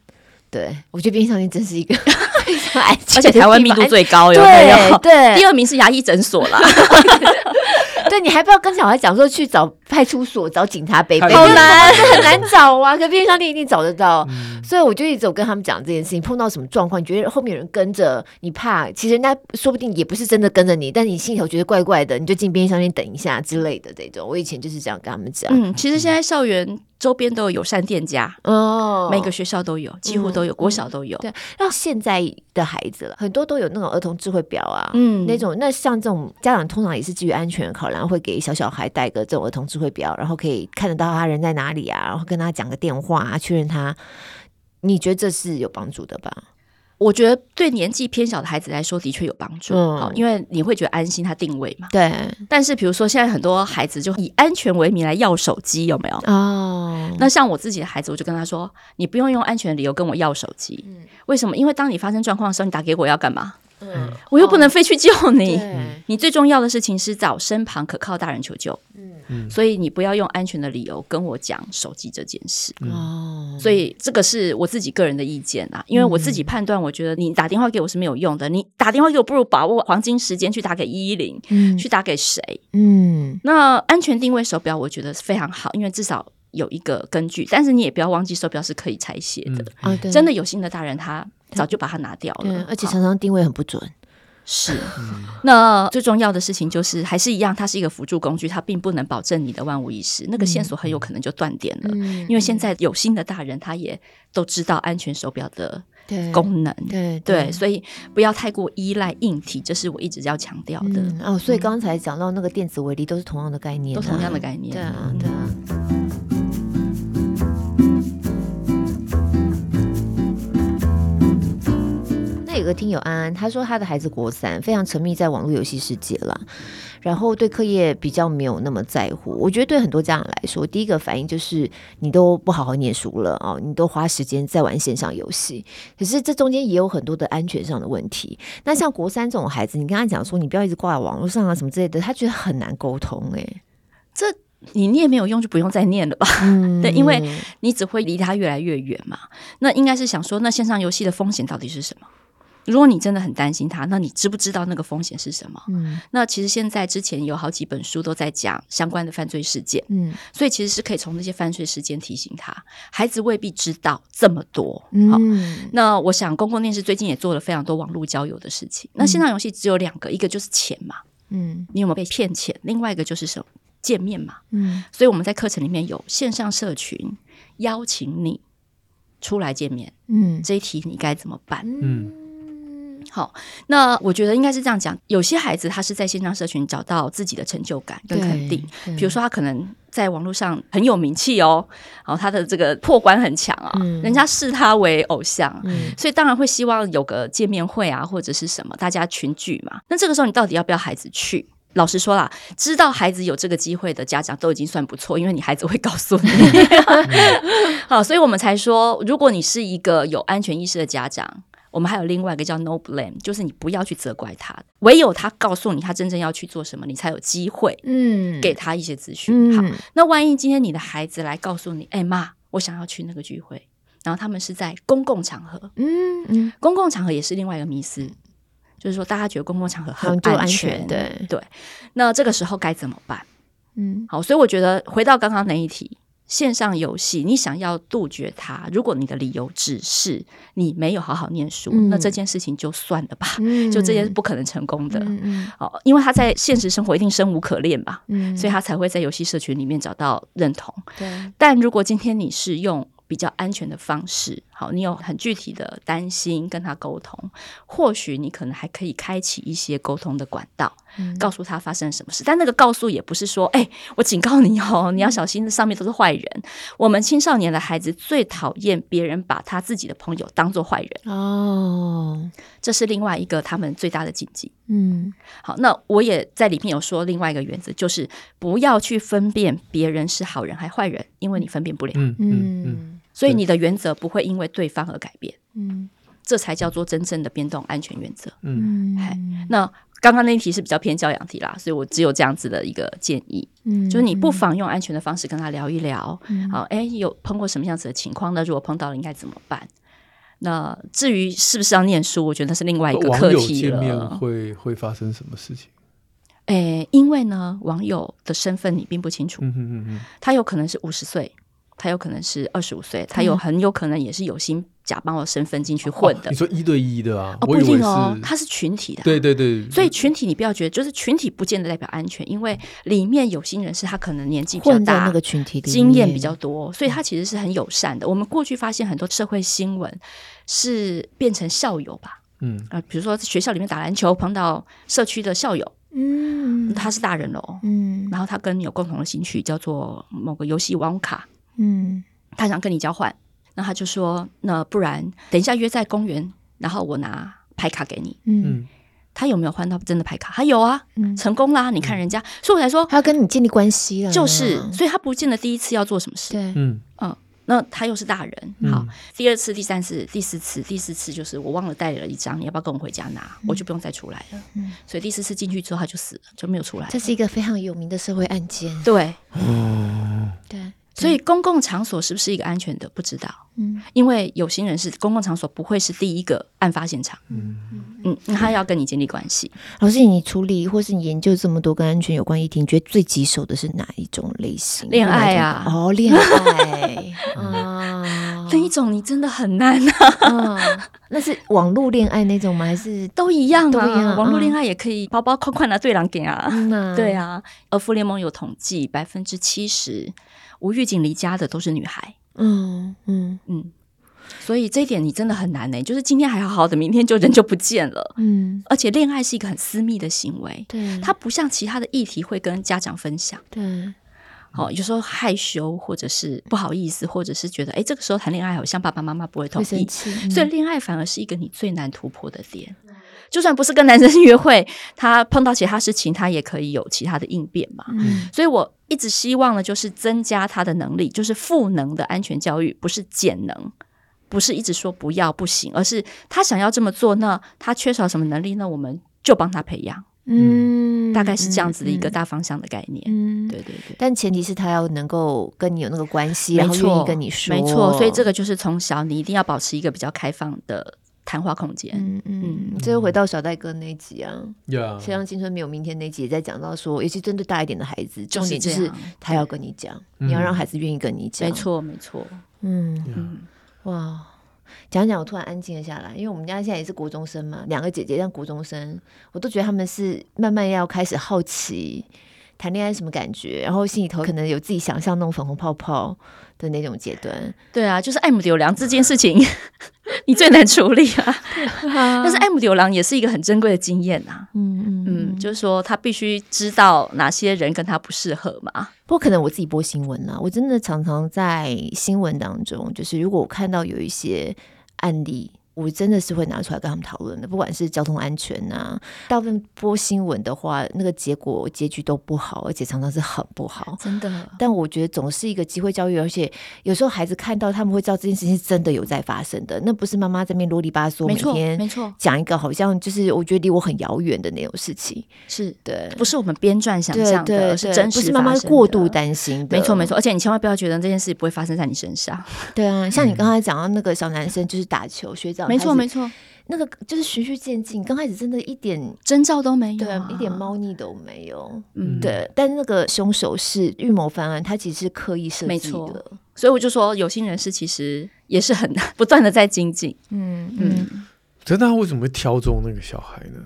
B: 对，我觉得便利商店真是一个 非常安全，
C: 而且台湾密度最高，有没有？对，第二名是牙医诊所啦。
B: 对，你还不要跟小孩讲说去找派出所、找警察背背，好难，很难找啊。可便利商店一定找得到，嗯、所以我就一直有跟他们讲这件事情。碰到什么状况，你觉得后面有人跟着你怕，其实人家说不定也不是真的跟着你，但你心里头觉得怪怪的，你就进便利商店等一下之类的这种。我以前就是这样跟他们讲。
C: 嗯，其实现在校园。周边都有友善店家哦，每个学校都有，几乎都有，嗯、国小都有。
B: 对，然后现在的孩子了，很多都有那种儿童智慧表啊，嗯，那种那像这种家长通常也是基于安全考量，会给小小孩带个这种儿童智慧表，然后可以看得到他人在哪里啊，然后跟他讲个电话啊，确认他。你觉得这是有帮助的吧？
C: 我觉得对年纪偏小的孩子来说，的确有帮助，嗯，因为你会觉得安心，他定位嘛。
B: 对。
C: 但是，比如说现在很多孩子就以安全为名来要手机，有没有？哦。那像我自己的孩子，我就跟他说：“你不用用安全的理由跟我要手机。嗯。为什么？因为当你发生状况的时候，你打给我要干嘛？嗯。我又不能非去救你。哦。你最重要的事情是找身旁可靠大人求救。嗯。所以你不要用安全的理由跟我讲手机这件事哦。所以这个是我自己个人的意见啊，因为我自己判断，我觉得你打电话给我是没有用的。你打电话给我，不如把握黄金时间去打给一一零，去打给谁？嗯，那安全定位手表我觉得非常好，因为至少有一个根据。但是你也不要忘记，手表是可以拆卸的。啊，对，真的有心的大人他早就把它拿掉了，
B: 而且常常定位很不准。
C: 是，那最重要的事情就是还是一样，它是一个辅助工具，它并不能保证你的万无一失。那个线索很有可能就断点了，嗯、因为现在有心的大人他也都知道安全手表的功能，对对，对，所以不要太过依赖硬体，这是我一直要强调的、嗯。
B: 哦，所以刚才讲到那个电子围篱都是同样的概念、啊，
C: 都同样的概念，对啊，对啊。
B: 有个听友安安，他说他的孩子国三，非常沉迷在网络游戏世界了，然后对课业比较没有那么在乎。我觉得对很多家长来说，第一个反应就是你都不好好念书了哦，你都花时间在玩线上游戏。可是这中间也有很多的安全上的问题。那像国三这种孩子，你跟他讲说你不要一直挂在网络上啊什么之类的，他觉得很难沟通。诶，
C: 这你念没有用，就不用再念了吧？嗯，对，因为你只会离他越来越远嘛。那应该是想说，那线上游戏的风险到底是什么？如果你真的很担心他，那你知不知道那个风险是什么？嗯，那其实现在之前有好几本书都在讲相关的犯罪事件，嗯，所以其实是可以从那些犯罪事件提醒他。孩子未必知道这么多，嗯，好，那我想公共电视最近也做了非常多网络交友的事情。那线上游戏只有两个，一个就是钱嘛，嗯，你有没有被骗钱？另外一个就是什么？见面嘛，嗯，所以我们在课程里面有线上社群邀请你出来见面，嗯，这一题你该怎么办？嗯。好，那我觉得应该是这样讲。有些孩子他是在线上社群找到自己的成就感跟肯定，比如说他可能在网络上很有名气哦，然后他的这个破关很强啊，嗯、人家视他为偶像，嗯、所以当然会希望有个见面会啊，或者是什么大家群聚嘛。那这个时候你到底要不要孩子去？老实说啦，知道孩子有这个机会的家长都已经算不错，因为你孩子会告诉你。好，所以我们才说，如果你是一个有安全意识的家长。我们还有另外一个叫 No Blame，就是你不要去责怪他，唯有他告诉你他真正要去做什么，你才有机会，嗯，给他一些资讯。嗯、好，那万一今天你的孩子来告诉你，哎、欸、妈，我想要去那个聚会，然后他们是在公共场合，
B: 嗯嗯，
C: 公共场合也是另外一个迷思，就是说大家觉得公共场合很安全，
B: 安全对
C: 对，那这个时候该怎么办？
B: 嗯，
C: 好，所以我觉得回到刚刚那一题。线上游戏，你想要杜绝它，如果你的理由只是你没有好好念书，嗯、那这件事情就算了吧，嗯、就这件事不可能成功的。
B: 嗯、
C: 哦，因为他在现实生活一定生无可恋吧，
B: 嗯、
C: 所以他才会在游戏社群里面找到认同。
B: 对，
C: 但如果今天你是用比较安全的方式，好，你有很具体的担心跟他沟通，或许你可能还可以开启一些沟通的管道，嗯、告诉他发生了什么事。但那个告诉也不是说，哎、欸，我警告你哦，你要小心，上面都是坏人。嗯、我们青少年的孩子最讨厌别人把他自己的朋友当做坏人
B: 哦，
C: 这是另外一个他们最大的禁忌。
B: 嗯，
C: 好，那我也在里面有说另外一个原则，就是不要去分辨别人是好人还坏人，因为你分辨不了。
A: 嗯嗯嗯。
C: 所以你的原则不会因为对方而改变，
B: 嗯，
C: 这才叫做真正的变动安全原则，
B: 嗯，
C: 那刚刚那一题是比较偏教养题啦，所以我只有这样子的一个建议，
B: 嗯，
C: 就是你不妨用安全的方式跟他聊一聊，
B: 嗯，
C: 好，哎，有碰过什么样子的情况？呢如果碰到了应该怎么办？那至于是不是要念书，我觉得那是另外一个课题了。
A: 网友见面会会发生什么事情？
C: 哎，因为呢，网友的身份你并不清楚，
A: 嗯哼嗯嗯，
C: 他有可能是五十岁。他有可能是二十五岁，他有很有可能也是有心假扮我身份进去混的。
A: 你说一对一的啊？
C: 哦，不一定哦，他是群体的。
A: 对对对，
C: 所以群体你不要觉得，就是群体不见得代表安全，因为里面有心人士他可能年纪比较大，
B: 那个群体
C: 经验比较多，所以他其实是很友善的。我们过去发现很多社会新闻是变成校友吧？
A: 嗯
C: 啊，比如说学校里面打篮球碰到社区的校友，
B: 嗯，
C: 他是大人了，
B: 嗯，
C: 然后他跟你有共同的兴趣，叫做某个游戏网卡，
B: 嗯。
C: 他想跟你交换，那他就说：“那不然等一下约在公园，然后我拿牌卡给你。”
B: 嗯，
C: 他有没有换到真的牌卡？他有啊，
B: 嗯、
C: 成功啦！你看人家，所以我才说
B: 他要跟你建立关系了，
C: 就是，所以他不见得第一次要做什么事。
B: 对，
A: 嗯
C: 嗯，那他又是大人，好，第二次、第三次、第四次，第四次就是我忘了带了一张，你要不要跟我回家拿？嗯、我就不用再出来了。
B: 嗯，
C: 所以第四次进去之后他就死了，就没有出来。
B: 这是一个非常有名的社会案件。
C: 对，
A: 哦，
B: 对。
C: 所以公共场所是不是一个安全的？不知道，
B: 嗯，
C: 因为有心人士，公共场所不会是第一个案发现场，
A: 嗯
C: 嗯，他要跟你建立关系。
B: 老师，你处理或是你研究这么多跟安全有关议题，你觉得最棘手的是哪一种类型？
C: 恋爱啊，
B: 哦，恋爱 啊，
C: 那一种你真的很难啊。
B: 那是网络恋爱那种吗？还是
C: 都一样啊？
B: 都一样，
C: 网络恋爱也可以包包款款拿对狼给啊，
B: 嗯、
C: 对啊。而妇联盟有统计，百分之七十。无预警离家的都是女孩，
B: 嗯嗯
C: 嗯，所以这一点你真的很难呢、欸。就是今天还好好的，明天就人就不见了，
B: 嗯。
C: 而且恋爱是一个很私密的行为，
B: 对，
C: 它不像其他的议题会跟家长分享，
B: 对。
C: 好、哦，有时候害羞，或者是不好意思，或者是觉得，哎，这个时候谈恋爱好像爸爸妈妈不会同意，所以恋爱反而是一个你最难突破的点。就算不是跟男生约会，他碰到其他事情，他也可以有其他的应变嘛。
B: 嗯，
C: 所以我一直希望呢，就是增加他的能力，就是赋能的安全教育，不是减能，不是一直说不要不行，而是他想要这么做，那他缺少什么能力，那我们就帮他培养。
B: 嗯，
C: 大概是这样子的一个大方向的概念。
B: 嗯，
C: 对对对，
B: 但前提是他要能够跟你有那个
C: 关系，
B: 然后愿意跟你说，
C: 没错。所以这个就是从小你一定要保持一个比较开放的。谈话空间，
B: 嗯嗯，最后回到小戴哥那集啊，
A: 呀，
B: 谁让青春没有明天那集也在讲到说，尤其针对大一点的孩子，重点就是他要跟你讲，你要让孩子愿意跟你讲，
C: 没错没错，
B: 嗯。嗯，哇，讲讲我突然安静了下来，因为我们家现在也是国中生嘛，两个姐姐，但国中生，我都觉得他们是慢慢要开始好奇谈恋爱什么感觉，然后心里头可能有自己想象那种粉红泡泡的那种阶段。
C: 对啊，就是爱慕有良这件事情。你最难处理啊，但是爱慕丢郎也是一个很珍贵的经验呐。
B: 嗯嗯
C: 嗯，就是说他必须知道哪些人跟他不适合嘛。
B: 不过可能我自己播新闻啊，我真的常常在新闻当中，就是如果我看到有一些案例我真的是会拿出来跟他们讨论的，不管是交通安全呐、啊，大部分播新闻的话，那个结果结局都不好，而且常常是很不好，
C: 真的。
B: 但我觉得总是一个机会教育，而且有时候孩子看到他们会知道这件事情是真的有在发生的，那不是妈妈这边啰里吧嗦，每天没错讲一个好像就是我觉得离我很遥远的那种事情，
C: 是
B: 对，
C: 不是我们编撰想象的，是真实，
B: 不是妈妈过度担心的，
C: 没错没错。而且你千万不要觉得这件事不会发生在你身上，
B: 对啊，像你刚才讲到那个小男生就是打球学长。
C: 没错，没错，
B: 那个就是循序渐进，刚开始真的一点
C: 征兆都没有，
B: 对，一点猫腻都没有。嗯，对。但那个凶手是预谋犯案，他其实是刻意设计的。没错。
C: 所以我就说，有心人士其实也是很不断的在精进。
B: 嗯嗯。
A: 可是他为什么会挑中那个小孩呢？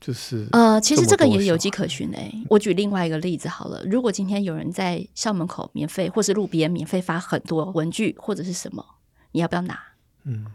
A: 就是
C: 呃，其实这个也有迹可循诶、欸。我举另外一个例子好了，如果今天有人在校门口免费，或是路边免费发很多文具或者是什么，你要不要拿？嗯。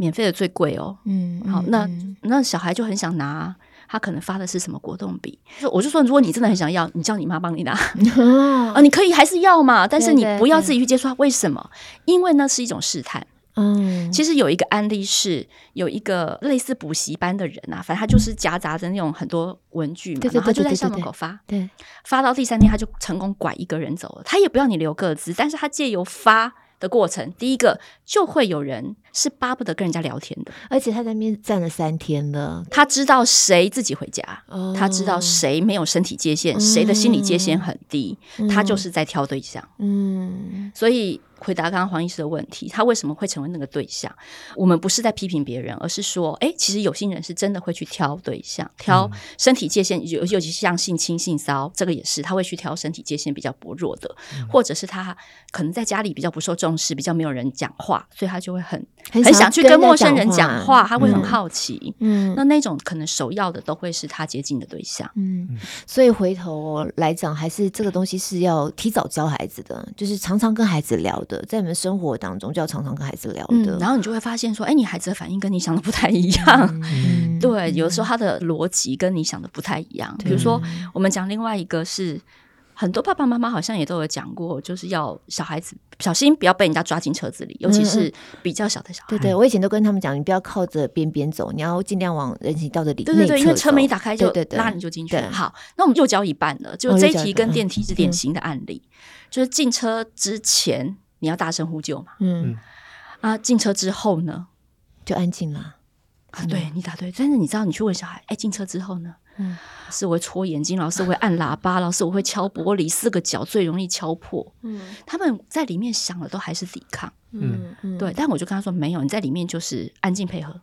C: 免费的最贵哦，嗯，好，那那小孩就很想拿，他可能发的是什么果冻笔，我就说，如果你真的很想要，你叫你妈帮你拿，啊，你可以还是要嘛，但是你不要自己去接触，为什么？因为那是一种试探。嗯，其实有一个案例是有一个类似补习班的人啊，反正他就是夹杂着那种很多文具嘛，然后他就在校门口发，对，发到第三天他就成功拐一个人走了，他也不要你留个字，但是他借由发。的过程，第一个就会有人是巴不得跟人家聊天的，
B: 而且他在那边站了三天了，
C: 他知道谁自己回家，哦、他知道谁没有身体界限，谁、嗯、的心理界限很低，嗯、他就是在挑对象，嗯，所以。回答刚刚黄医师的问题，他为什么会成为那个对象？我们不是在批评别人，而是说，哎，其实有心人是真的会去挑对象，挑身体界限，尤尤其像性侵、性骚，这个也是他会去挑身体界限比较薄弱的，嗯、或者是他可能在家里比较不受重视，比较没有人讲话，所以他就会很很想，很想去跟陌生人讲话，他会很好奇。嗯，那那种可能首要的都会是他接近的对象。
B: 嗯，所以回头来讲，还是这个东西是要提早教孩子的，就是常常跟孩子聊。在你们生活当中，就要常常跟孩子聊的，嗯，
C: 然后你就会发现说，哎，你孩子的反应跟你想的不太一样，嗯、对，有的时候他的逻辑跟你想的不太一样。比如说，我们讲另外一个是，很多爸爸妈妈好像也都有讲过，就是要小孩子小心不要被人家抓进车子里，尤其是比较小的小孩。
B: 对对，我以前都跟他们讲，你不要靠着边边走，你要尽量往人行道的里。
C: 对对对，因为车门一打开就拉你就进去了。好，那我们又教一半了，就这一题跟电梯是典型的案例，就是进车之前。你要大声呼救嘛？嗯啊，进车之后呢，
B: 就安静了。
C: 啊，对你答对。但是你知道，你去问小孩，哎，进车之后呢？嗯，老师我会戳眼睛，老师我会按喇叭，老师我会敲玻璃，四个角最容易敲破。嗯，他们在里面想的都还是抵抗。嗯嗯，对。但我就跟他说，没有，你在里面就是安静配合。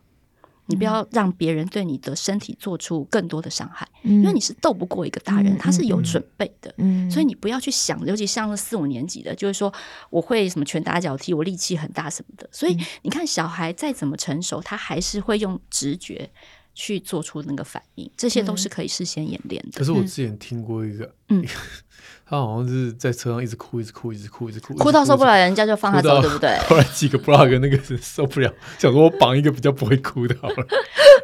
C: 你不要让别人对你的身体做出更多的伤害，嗯、因为你是斗不过一个大人，嗯、他是有准备的，嗯、所以你不要去想，尤其像四五年级的，就是说我会什么拳打脚踢，我力气很大什么的。所以你看，小孩再怎么成熟，他还是会用直觉去做出那个反应，这些都是可以事先演练的。
A: 可是我之前听过一个，嗯。他好像是在车上一直哭，一直哭，一直哭，一直哭，
C: 哭到受不了，人家就放他走，对不对？
A: 后来几个 blog 那个人受不了，想说我绑一个比较不会哭的好了。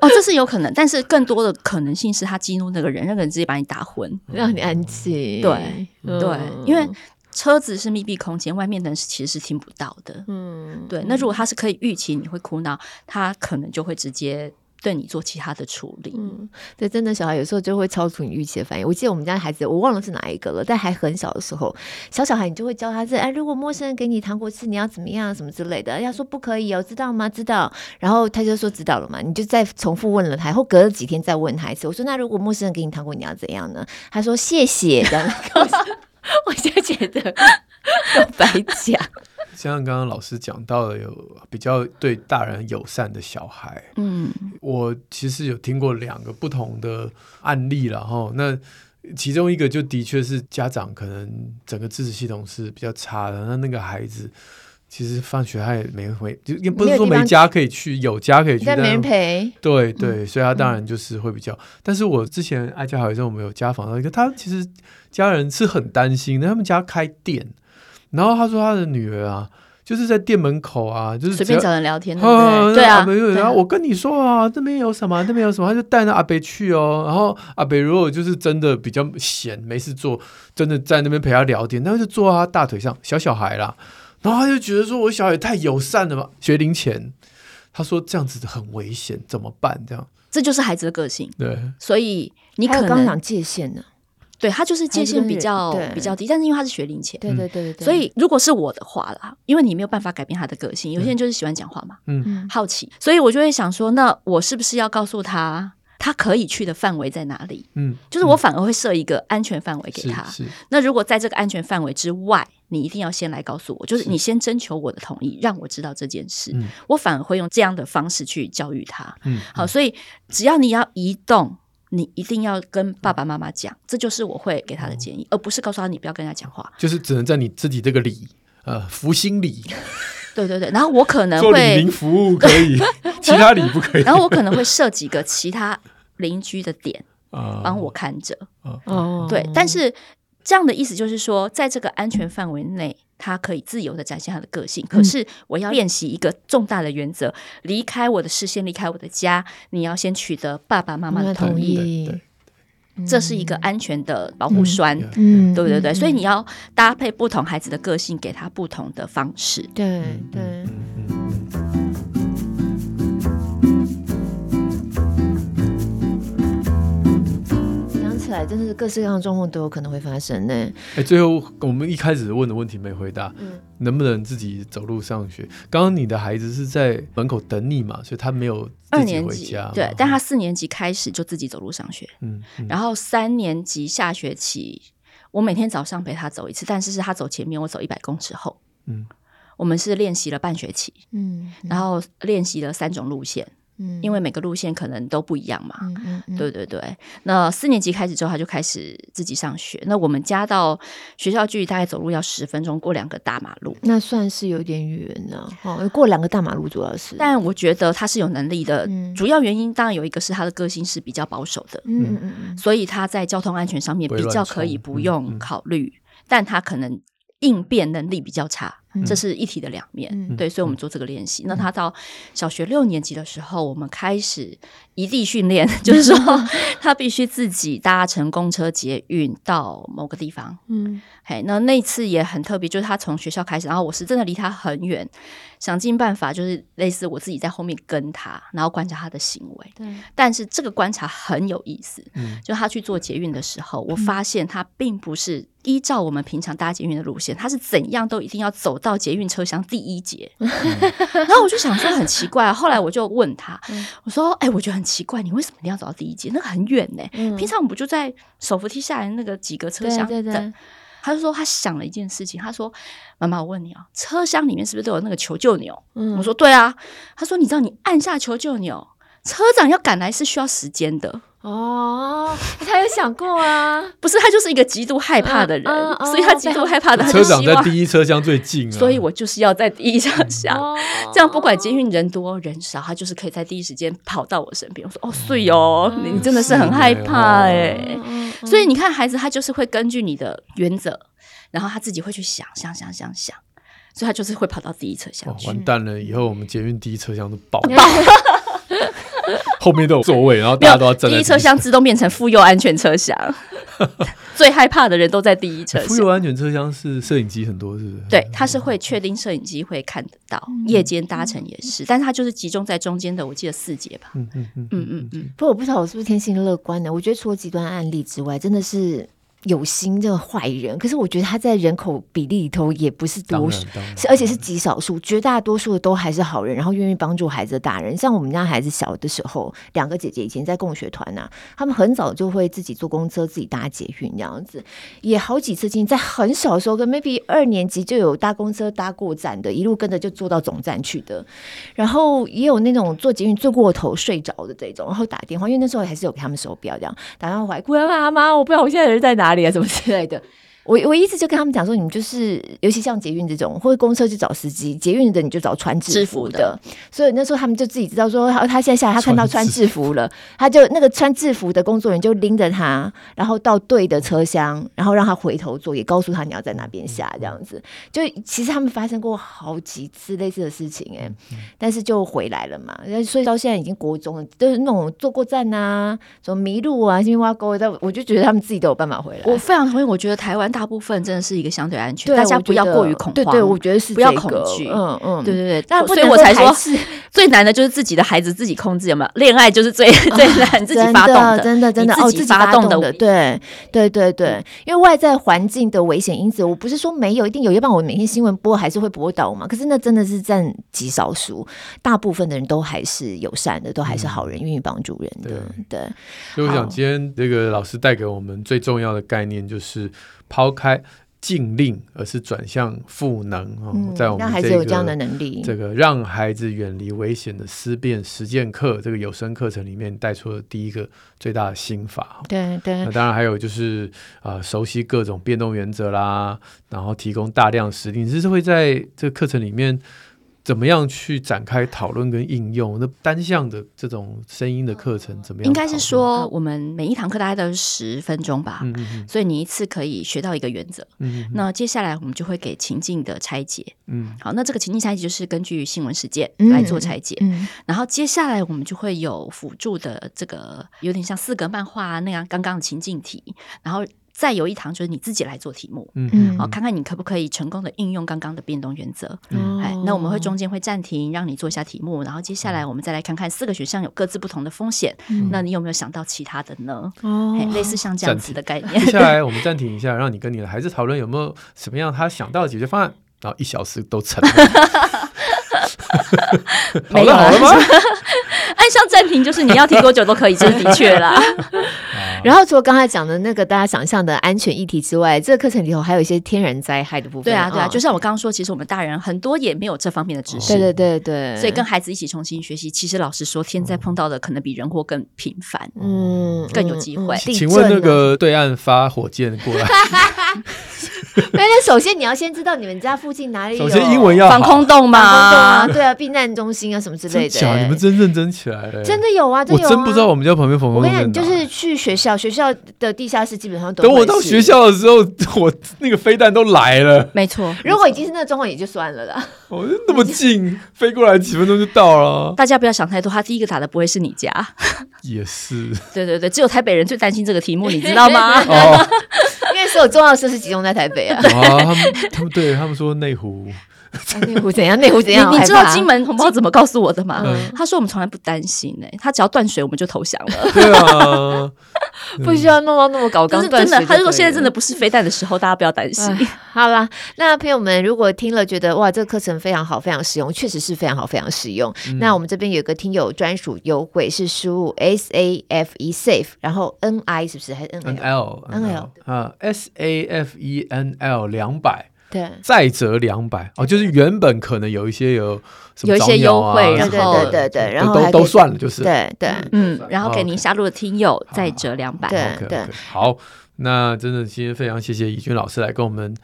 C: 哦，这是有可能，但是更多的可能性是他激怒那个人，那个人直接把你打昏，
B: 让你安静。
C: 对对，因为车子是密闭空间，外面的人是其实是听不到的。嗯，对。那如果他是可以预期你会哭闹，他可能就会直接。对你做其他的处理，嗯，
B: 对，真的小孩有时候就会超出你预期的反应。我记得我们家孩子，我忘了是哪一个了，但还很小的时候，小小孩你就会教他这，哎，如果陌生人给你糖果吃，你要怎么样，什么之类的。要说不可以哦，知道吗？知道。然后他就说知道了嘛，你就再重复问了他，然后隔了几天再问他一次。我说那如果陌生人给你糖果，你要怎样呢？他说谢谢。这样 我就觉得 白讲。
A: 像刚刚老师讲到的，有比较对大人友善的小孩。嗯，我其实有听过两个不同的案例了哈。那其中一个就的确是家长可能整个支持系统是比较差的。那那个孩子其实放学他也没回，就也不是说没家可以去，有家可以去，
B: 但没人陪。
A: 对对，所以他当然就是会比较。但是我之前爱家好的时候，我们有家访到一个，他其实家人是很担心的，他们家开店。然后他说他的女儿啊，就是在店门口啊，就是
C: 随便找人聊天，对不对？啊，
A: 然后我跟你说啊，这边有什么，那边有什么，他就带那阿北去哦。然后阿北如果就是真的比较闲，没事做，真的在那边陪他聊天，他就坐在他大腿上，小小孩啦。然后他就觉得说，我小孩太友善了吧，学龄前。他说这样子很危险，怎么办？这样，
C: 这就是孩子的个性。
A: 对，
C: 所以你可能
B: 刚讲界限呢？
C: 对，他就是界限比较比较低，但是因为他是学龄前，
B: 对对对对，
C: 所以如果是我的话啦，因为你没有办法改变他的个性，有些人就是喜欢讲话嘛，嗯，好奇，所以我就会想说，那我是不是要告诉他？他可以去的范围在哪里？嗯，就是我反而会设一个安全范围给他。是，是。那如果在这个安全范围之外，你一定要先来告诉我，就是你先征求我的同意，让我知道这件事。嗯，我反而会用这样的方式去教育他。嗯，好，所以只要你要移动，你一定要跟爸爸妈妈讲，这就是我会给他的建议，而不是告诉他你不要跟他讲话。
A: 就是只能在你自己这个里，呃，福星里。
C: 对对对，然后我可能会
A: 做里民服务可以，其他里不可以。
C: 然后我可能会设几个其他。邻居的点，帮我看着。哦，对，但是这样的意思就是说，在这个安全范围内，他可以自由的展现他的个性。可是我要练习一个重大的原则：离开我的视线，离开我的家，你要先取得爸爸妈妈的同意。这是一个安全的保护栓，嗯，对对对。所以你要搭配不同孩子的个性，给他不同的方式。
B: 对对。真的是各式各样的状况都有可能会发生呢。
A: 哎，最后我们一开始问的问题没回答，嗯，能不能自己走路上学？刚刚你的孩子是在门口等你嘛，所以他没有自己回家。
C: 对，但他四年级开始就自己走路上学，嗯，嗯，然后三年级下学期，我每天早上陪他走一次，但是是他走前面，我走一百公尺后，嗯，我们是练习了半学期，嗯，然后练习了三种路线。嗯，因为每个路线可能都不一样嘛，嗯嗯嗯、对对对。那四年级开始之后，他就开始自己上学。那我们家到学校距离大概走路要十分钟，过两个大马路，
B: 那算是有点远呢。哦，过两个大马路主要是，
C: 但我觉得他是有能力的。嗯、主要原因当然有一个是他的个性是比较保守的，嗯嗯嗯，所以他在交通安全上面比较可以不用考虑，嗯嗯、但他可能应变能力比较差。这是一体的两面，嗯、对，所以我们做这个练习。嗯、那他到小学六年级的时候，我们开始一地训练，嗯、就是说他必须自己搭乘公车、捷运到某个地方。嗯，嘿，那那次也很特别，就是他从学校开始，然后我是真的离他很远，想尽办法，就是类似我自己在后面跟他，然后观察他的行为。对，但是这个观察很有意思，嗯，就他去做捷运的时候，我发现他并不是依照我们平常搭捷运的路线，他是怎样都一定要走。到捷运车厢第一节，嗯、然后我就想说很奇怪，后来我就问他，嗯、我说：“哎、欸，我觉得很奇怪，你为什么一定要走到第一节？那个很远呢、平常我们不就在手扶梯下来那个几个车厢等？”他就说他想了一件事情，他说：“妈妈，我问你啊，车厢里面是不是都有那个求救钮？”嗯、我说：“对啊。”他说：“你知道你按下求救钮，车长要赶来是需要时间的。”
B: 哦，他有想过啊？
C: 不是，他就是一个极度害怕的人，所以他极度害怕的。
A: 车长在第一车厢最近，
C: 所以我就是要在第一车厢，这样不管捷运人多人少，他就是可以在第一时间跑到我身边。我说：“哦，睡哦，你真的是很害怕哎。”所以你看，孩子他就是会根据你的原则，然后他自己会去想想想想想，所以他就是会跑到第一车厢。
A: 完蛋了，以后我们捷运第一车厢都爆爆。后面都有座位，然后大家都要站在第一
C: 车厢，自动变成妇幼安全车厢。最害怕的人都在第一车厢。
A: 妇幼安全车厢是摄影机很多，是不是？
C: 对，它是会确定摄影机会看得到，嗯、夜间搭乘也是，但是它就是集中在中间的，我记得四节吧。嗯嗯嗯嗯嗯嗯。
B: 不过我不知道我是不是天性乐观呢，我觉得除了极端案例之外，真的是。有心的坏人，可是我觉得他在人口比例里头也不是多数，是而且是极少数，绝大多数的都还是好人，然后愿意帮助孩子的大人。像我们家孩子小的时候，两个姐姐以前在共学团呐、啊，他们很早就会自己坐公车、自己搭捷运这样子，也好几次经，在很小的时候，跟 maybe 二年级就有搭公车搭过站的，一路跟着就坐到总站去的，然后也有那种坐捷运坐过头睡着的这种，然后打电话，因为那时候还是有给他们手表这样，打电话回来，姑妈妈，我不知道我现在人在哪里啊，什么之类的。我我一直就跟他们讲说，你们就是，尤其像捷运这种，或者公车去找司机，捷运的你就找穿制服的。服的所以那时候他们就自己知道说，他现在下来，他看到穿制服了，他就那个穿制服的工作人员就拎着他，然后到对的车厢，然后让他回头坐，也告诉他你要在哪边下，这样子。就其实他们发生过好几次类似的事情，哎，但是就回来了嘛。所以到现在已经国中了，都是那种坐过站啊，什么迷路啊，新挖沟但，我就觉得他们自己都有办法回来。
C: 我非常同意，我觉得台湾。大部分真的是一个相对安全，大家不要过于恐慌。
B: 对对，我觉得是
C: 不要恐惧。
B: 嗯嗯，
C: 对对对。
B: 但
C: 所以我才说，最难的就是自己的孩子自己控制，有没有？恋爱就是最 最难自己发动的，
B: 真的真的哦，自己发动的。对对对对，因为外在环境的危险因子，我不是说没有，一定有。要不然我每天新闻播还是会播到嘛。可是那真的是占极少数，大部分的人都还是友善的，都还是好人，愿意帮助人的。对。
A: 所以我想今天这个老师带给我们最重要的概念就是抛开。禁令，而是转向赋能哦，在我们这个、
B: 让孩子有这样的能力，
A: 这个让孩子远离危险的思辨实践课，这个有声课程里面带出了第一个最大的心法。
B: 对对，
A: 那当然还有就是啊、呃，熟悉各种变动原则啦，然后提供大量实例，这是会在这个课程里面。怎么样去展开讨论跟应用？那单向的这种声音的课程怎么样？
C: 应该是说，我们每一堂课大概都是十分钟吧，嗯所以你一次可以学到一个原则。嗯嗯，那接下来我们就会给情境的拆解。嗯，好，那这个情境拆解就是根据新闻事件来做拆解。嗯，嗯，然后接下来我们就会有辅助的这个，有点像四格漫画那样刚刚的情境题，然后。再有一堂就是你自己来做题目，嗯，好，看看你可不可以成功的应用刚刚的变动原则。嗯，哎，那我们会中间会暂停，让你做一下题目，然后接下来我们再来看看四个选项有各自不同的风险，嗯，那你有没有想到其他的呢？哦，类似像这样子的概念。
A: 接下来我们暂停一下，让你跟你的孩子讨论有没有什么样他想到的解决方案，然后一小时都成 了。好了好了吗？
C: 按上暂停就是你要停多久都可以，这是的确啦。
B: 然后除了刚才讲的那个大家想象的安全议题之外，这个课程里头还有一些天然灾害的部分。
C: 对啊，对啊，就像我刚刚说，其实我们大人很多也没有这方面的知识。
B: 对对对对，
C: 所以跟孩子一起重新学习。其实老实说，天灾碰到的可能比人祸更频繁，嗯，更有机会。
A: 请问那个对岸发火箭过来？
B: 那首先你要先知道你们家附近哪里有
A: 首先英文要
C: 防空洞吗？
B: 防空洞啊，对啊，避难中心啊什么之类的。
A: 假，你们真认真起来了。
B: 真的有啊，真有。
A: 我真不知道我们家旁边防空洞。我跟
B: 你讲，就是去学校，学校的地下室基本上都。
A: 等我到学校的时候，我那个飞弹都来了。
C: 没错，
B: 如果已经是那个状况也就算了啦。
A: 哦，那么近，飞过来几分钟就到了。
C: 大家不要想太多，他第一个打的不会是你家。
A: 也是。
C: 对对对，只有台北人最担心这个题目，你知道吗？
A: 哦。
B: 因为所有重要的设施集中在台北啊！
A: 啊，他们他们对他们说内湖。
B: 内湖怎样？内湖怎样？
C: 你知道金门同胞怎么告诉我的吗？他说我们从来不担心诶，他只要断水我们就投降了。
A: 对啊，
B: 不需要弄到那么高。
C: 真的，他就说现在真的不是飞弹的时候，大家不要担心。
B: 好啦，那朋友们如果听了觉得哇，这个课程非常好，非常实用，确实是非常好，非常实用。那我们这边有个听友专属优惠，是输入 S A F E SAFE，然后 N I 是不是还是 N L
A: N L 啊？S A F E N L 两百。
B: 对，
A: 再折两百哦，就是原本可能有一些有什么、啊、
C: 有一些优惠，然后
B: 对对对，然后
A: 都都算了，就是。
B: 对对，
C: 嗯，然后给您下落的听友再折两百，
B: 对对，
A: 好，那真的今天非常谢谢怡君老师来跟我们。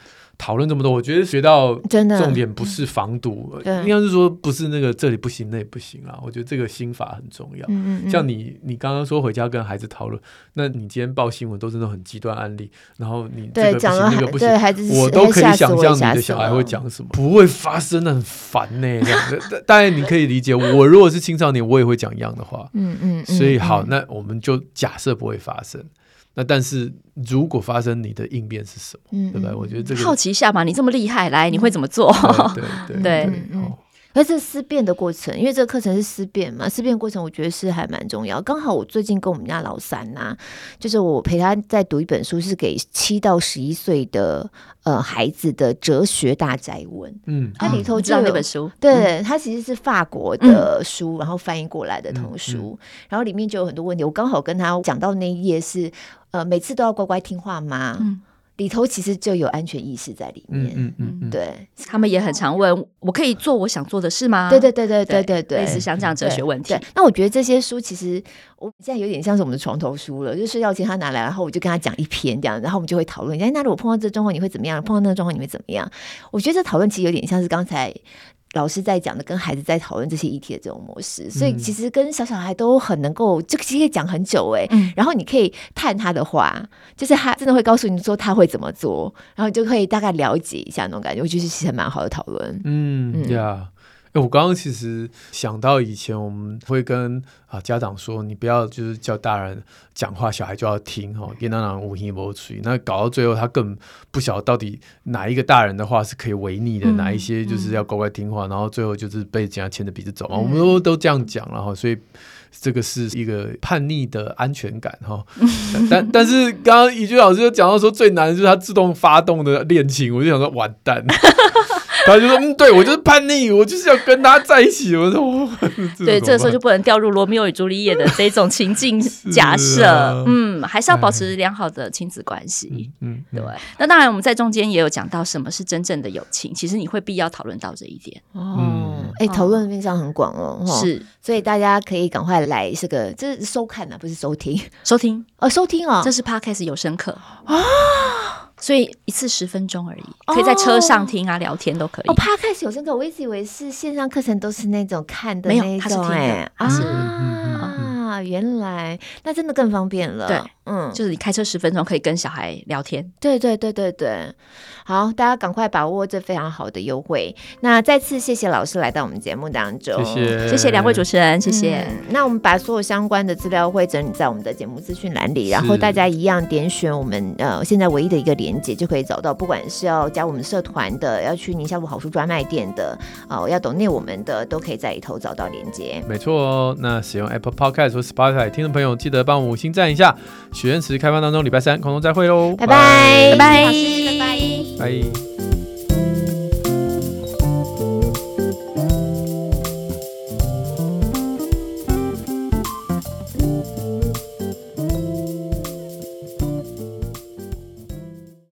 A: 讨论这么多，我觉得学到真的重点不是防堵，应该是说不是那个这里不行那里不行啊。我觉得这个心法很重要。嗯嗯，像你你刚刚说回家跟孩子讨论，那你今天报新闻都是那种很极端案例，然后你这个不行那个不行，我都可以想象你的小孩会讲什么，不会发生的很烦呢。这样，当然你可以理解，我如果是青少年，我也会讲一样的话。嗯嗯，所以好，那我们就假设不会发生。那但是如果发生，你的应变是什么？嗯，对吧？我觉得这个
C: 好奇一下嘛，你这么厉害，来，你会怎么做？
A: 对对
C: 对，
B: 嗯。而这思辨的过程，因为这个课程是思辨嘛，思辨过程我觉得是还蛮重要。刚好我最近跟我们家老三呐、啊，就是我陪他在读一本书，是给七到十一岁的呃孩子的哲学大宅文。嗯，它里头就有、啊、那本书，对，它其实是法国的书，嗯、然后翻译过来的童书，嗯嗯、然后里面就有很多问题。我刚好跟他讲到那一页是，呃，每次都要乖乖听话吗？嗯里头其实就有安全意识在里面，嗯嗯嗯，对，
C: 他们也很常问，我可以做我想做的事吗？
B: 对对对对对对对，
C: 类似像这样哲学问题。
B: 那我觉得这些书其实我现在有点像是我们的床头书了，就是睡觉前他拿来，然后我就跟他讲一篇这样，然后我们就会讨论，哎，那如果碰到这状况你会怎么样？碰到那个状况你会怎么样？我觉得这讨论其实有点像是刚才。老师在讲的，跟孩子在讨论这些议题的这种模式，所以其实跟小小孩都很能够，这个其实可以讲很久哎。嗯、然后你可以探他的话，就是他真的会告诉你说他会怎么做，然后你就可以大概了解一下那种感觉。我觉得其实蛮好的讨论。
A: 嗯呀，哎，我刚刚其实想到以前我们会跟啊家长说，你不要就是叫大人讲话，小孩就要听哈，别让人无听无吹。那搞到最后，他更不晓得到底哪一个大人的话是可以违逆的，嗯、哪一些就是要乖乖听话，嗯、然后最后就是被人家牵着鼻子走嘛。嗯、我们都都这样讲了哈，所以这个是一个叛逆的安全感哈。但但是刚刚怡君老师就讲到说，最难的就是他自动发动的恋情，我就想说完蛋。他就说：“嗯，对我就是叛逆，我就是要跟他在一起。”我说：“
C: 对，这个时候就不能掉入罗密欧与朱丽叶的这种情境 假设，啊、嗯，还是要保持良好的亲子关系。嗯”嗯，对。那当然，我们在中间也有讲到什么是真正的友情，其实你会必要讨论到这一点。
B: 哦，哎、嗯，讨论的面向很广哦，
C: 是，
B: 所以大家可以赶快来这个，这是收看啊，不是收听，
C: 收听
B: 哦，收听哦，
C: 这是 Podcast 有声课啊。所以一次十分钟而已，可以在车上听啊，聊天都可以。
B: 我，Podcast 有声课，我一直以为是线上课程都是那种看的那种，没有，他是听的啊，原来那真的更方便了。
C: 对，嗯，就是你开车十分钟可以跟小孩聊天。
B: 对对对对对。好，大家赶快把握这非常好的优惠。那再次谢谢老师来到我们节目当中，
A: 谢谢，
C: 谢谢两位主持人，谢谢。
B: 嗯、那我们把所有相关的资料会整理在我们的节目资讯栏里，然后大家一样点选我们呃现在唯一的一个连接，就可以找到，不管是要加我们社团的，要去宁夏路好书专卖店的，哦、呃，要懂内我们的，都可以在里头找到连接。
A: 没错哦，那使用 Apple Podcast 或 Spotify 听众朋友，记得帮我们五星赞一下。许愿池开放当中礼拜三空中再会喽。
B: 拜拜。拜拜。拜
C: 拜。拜。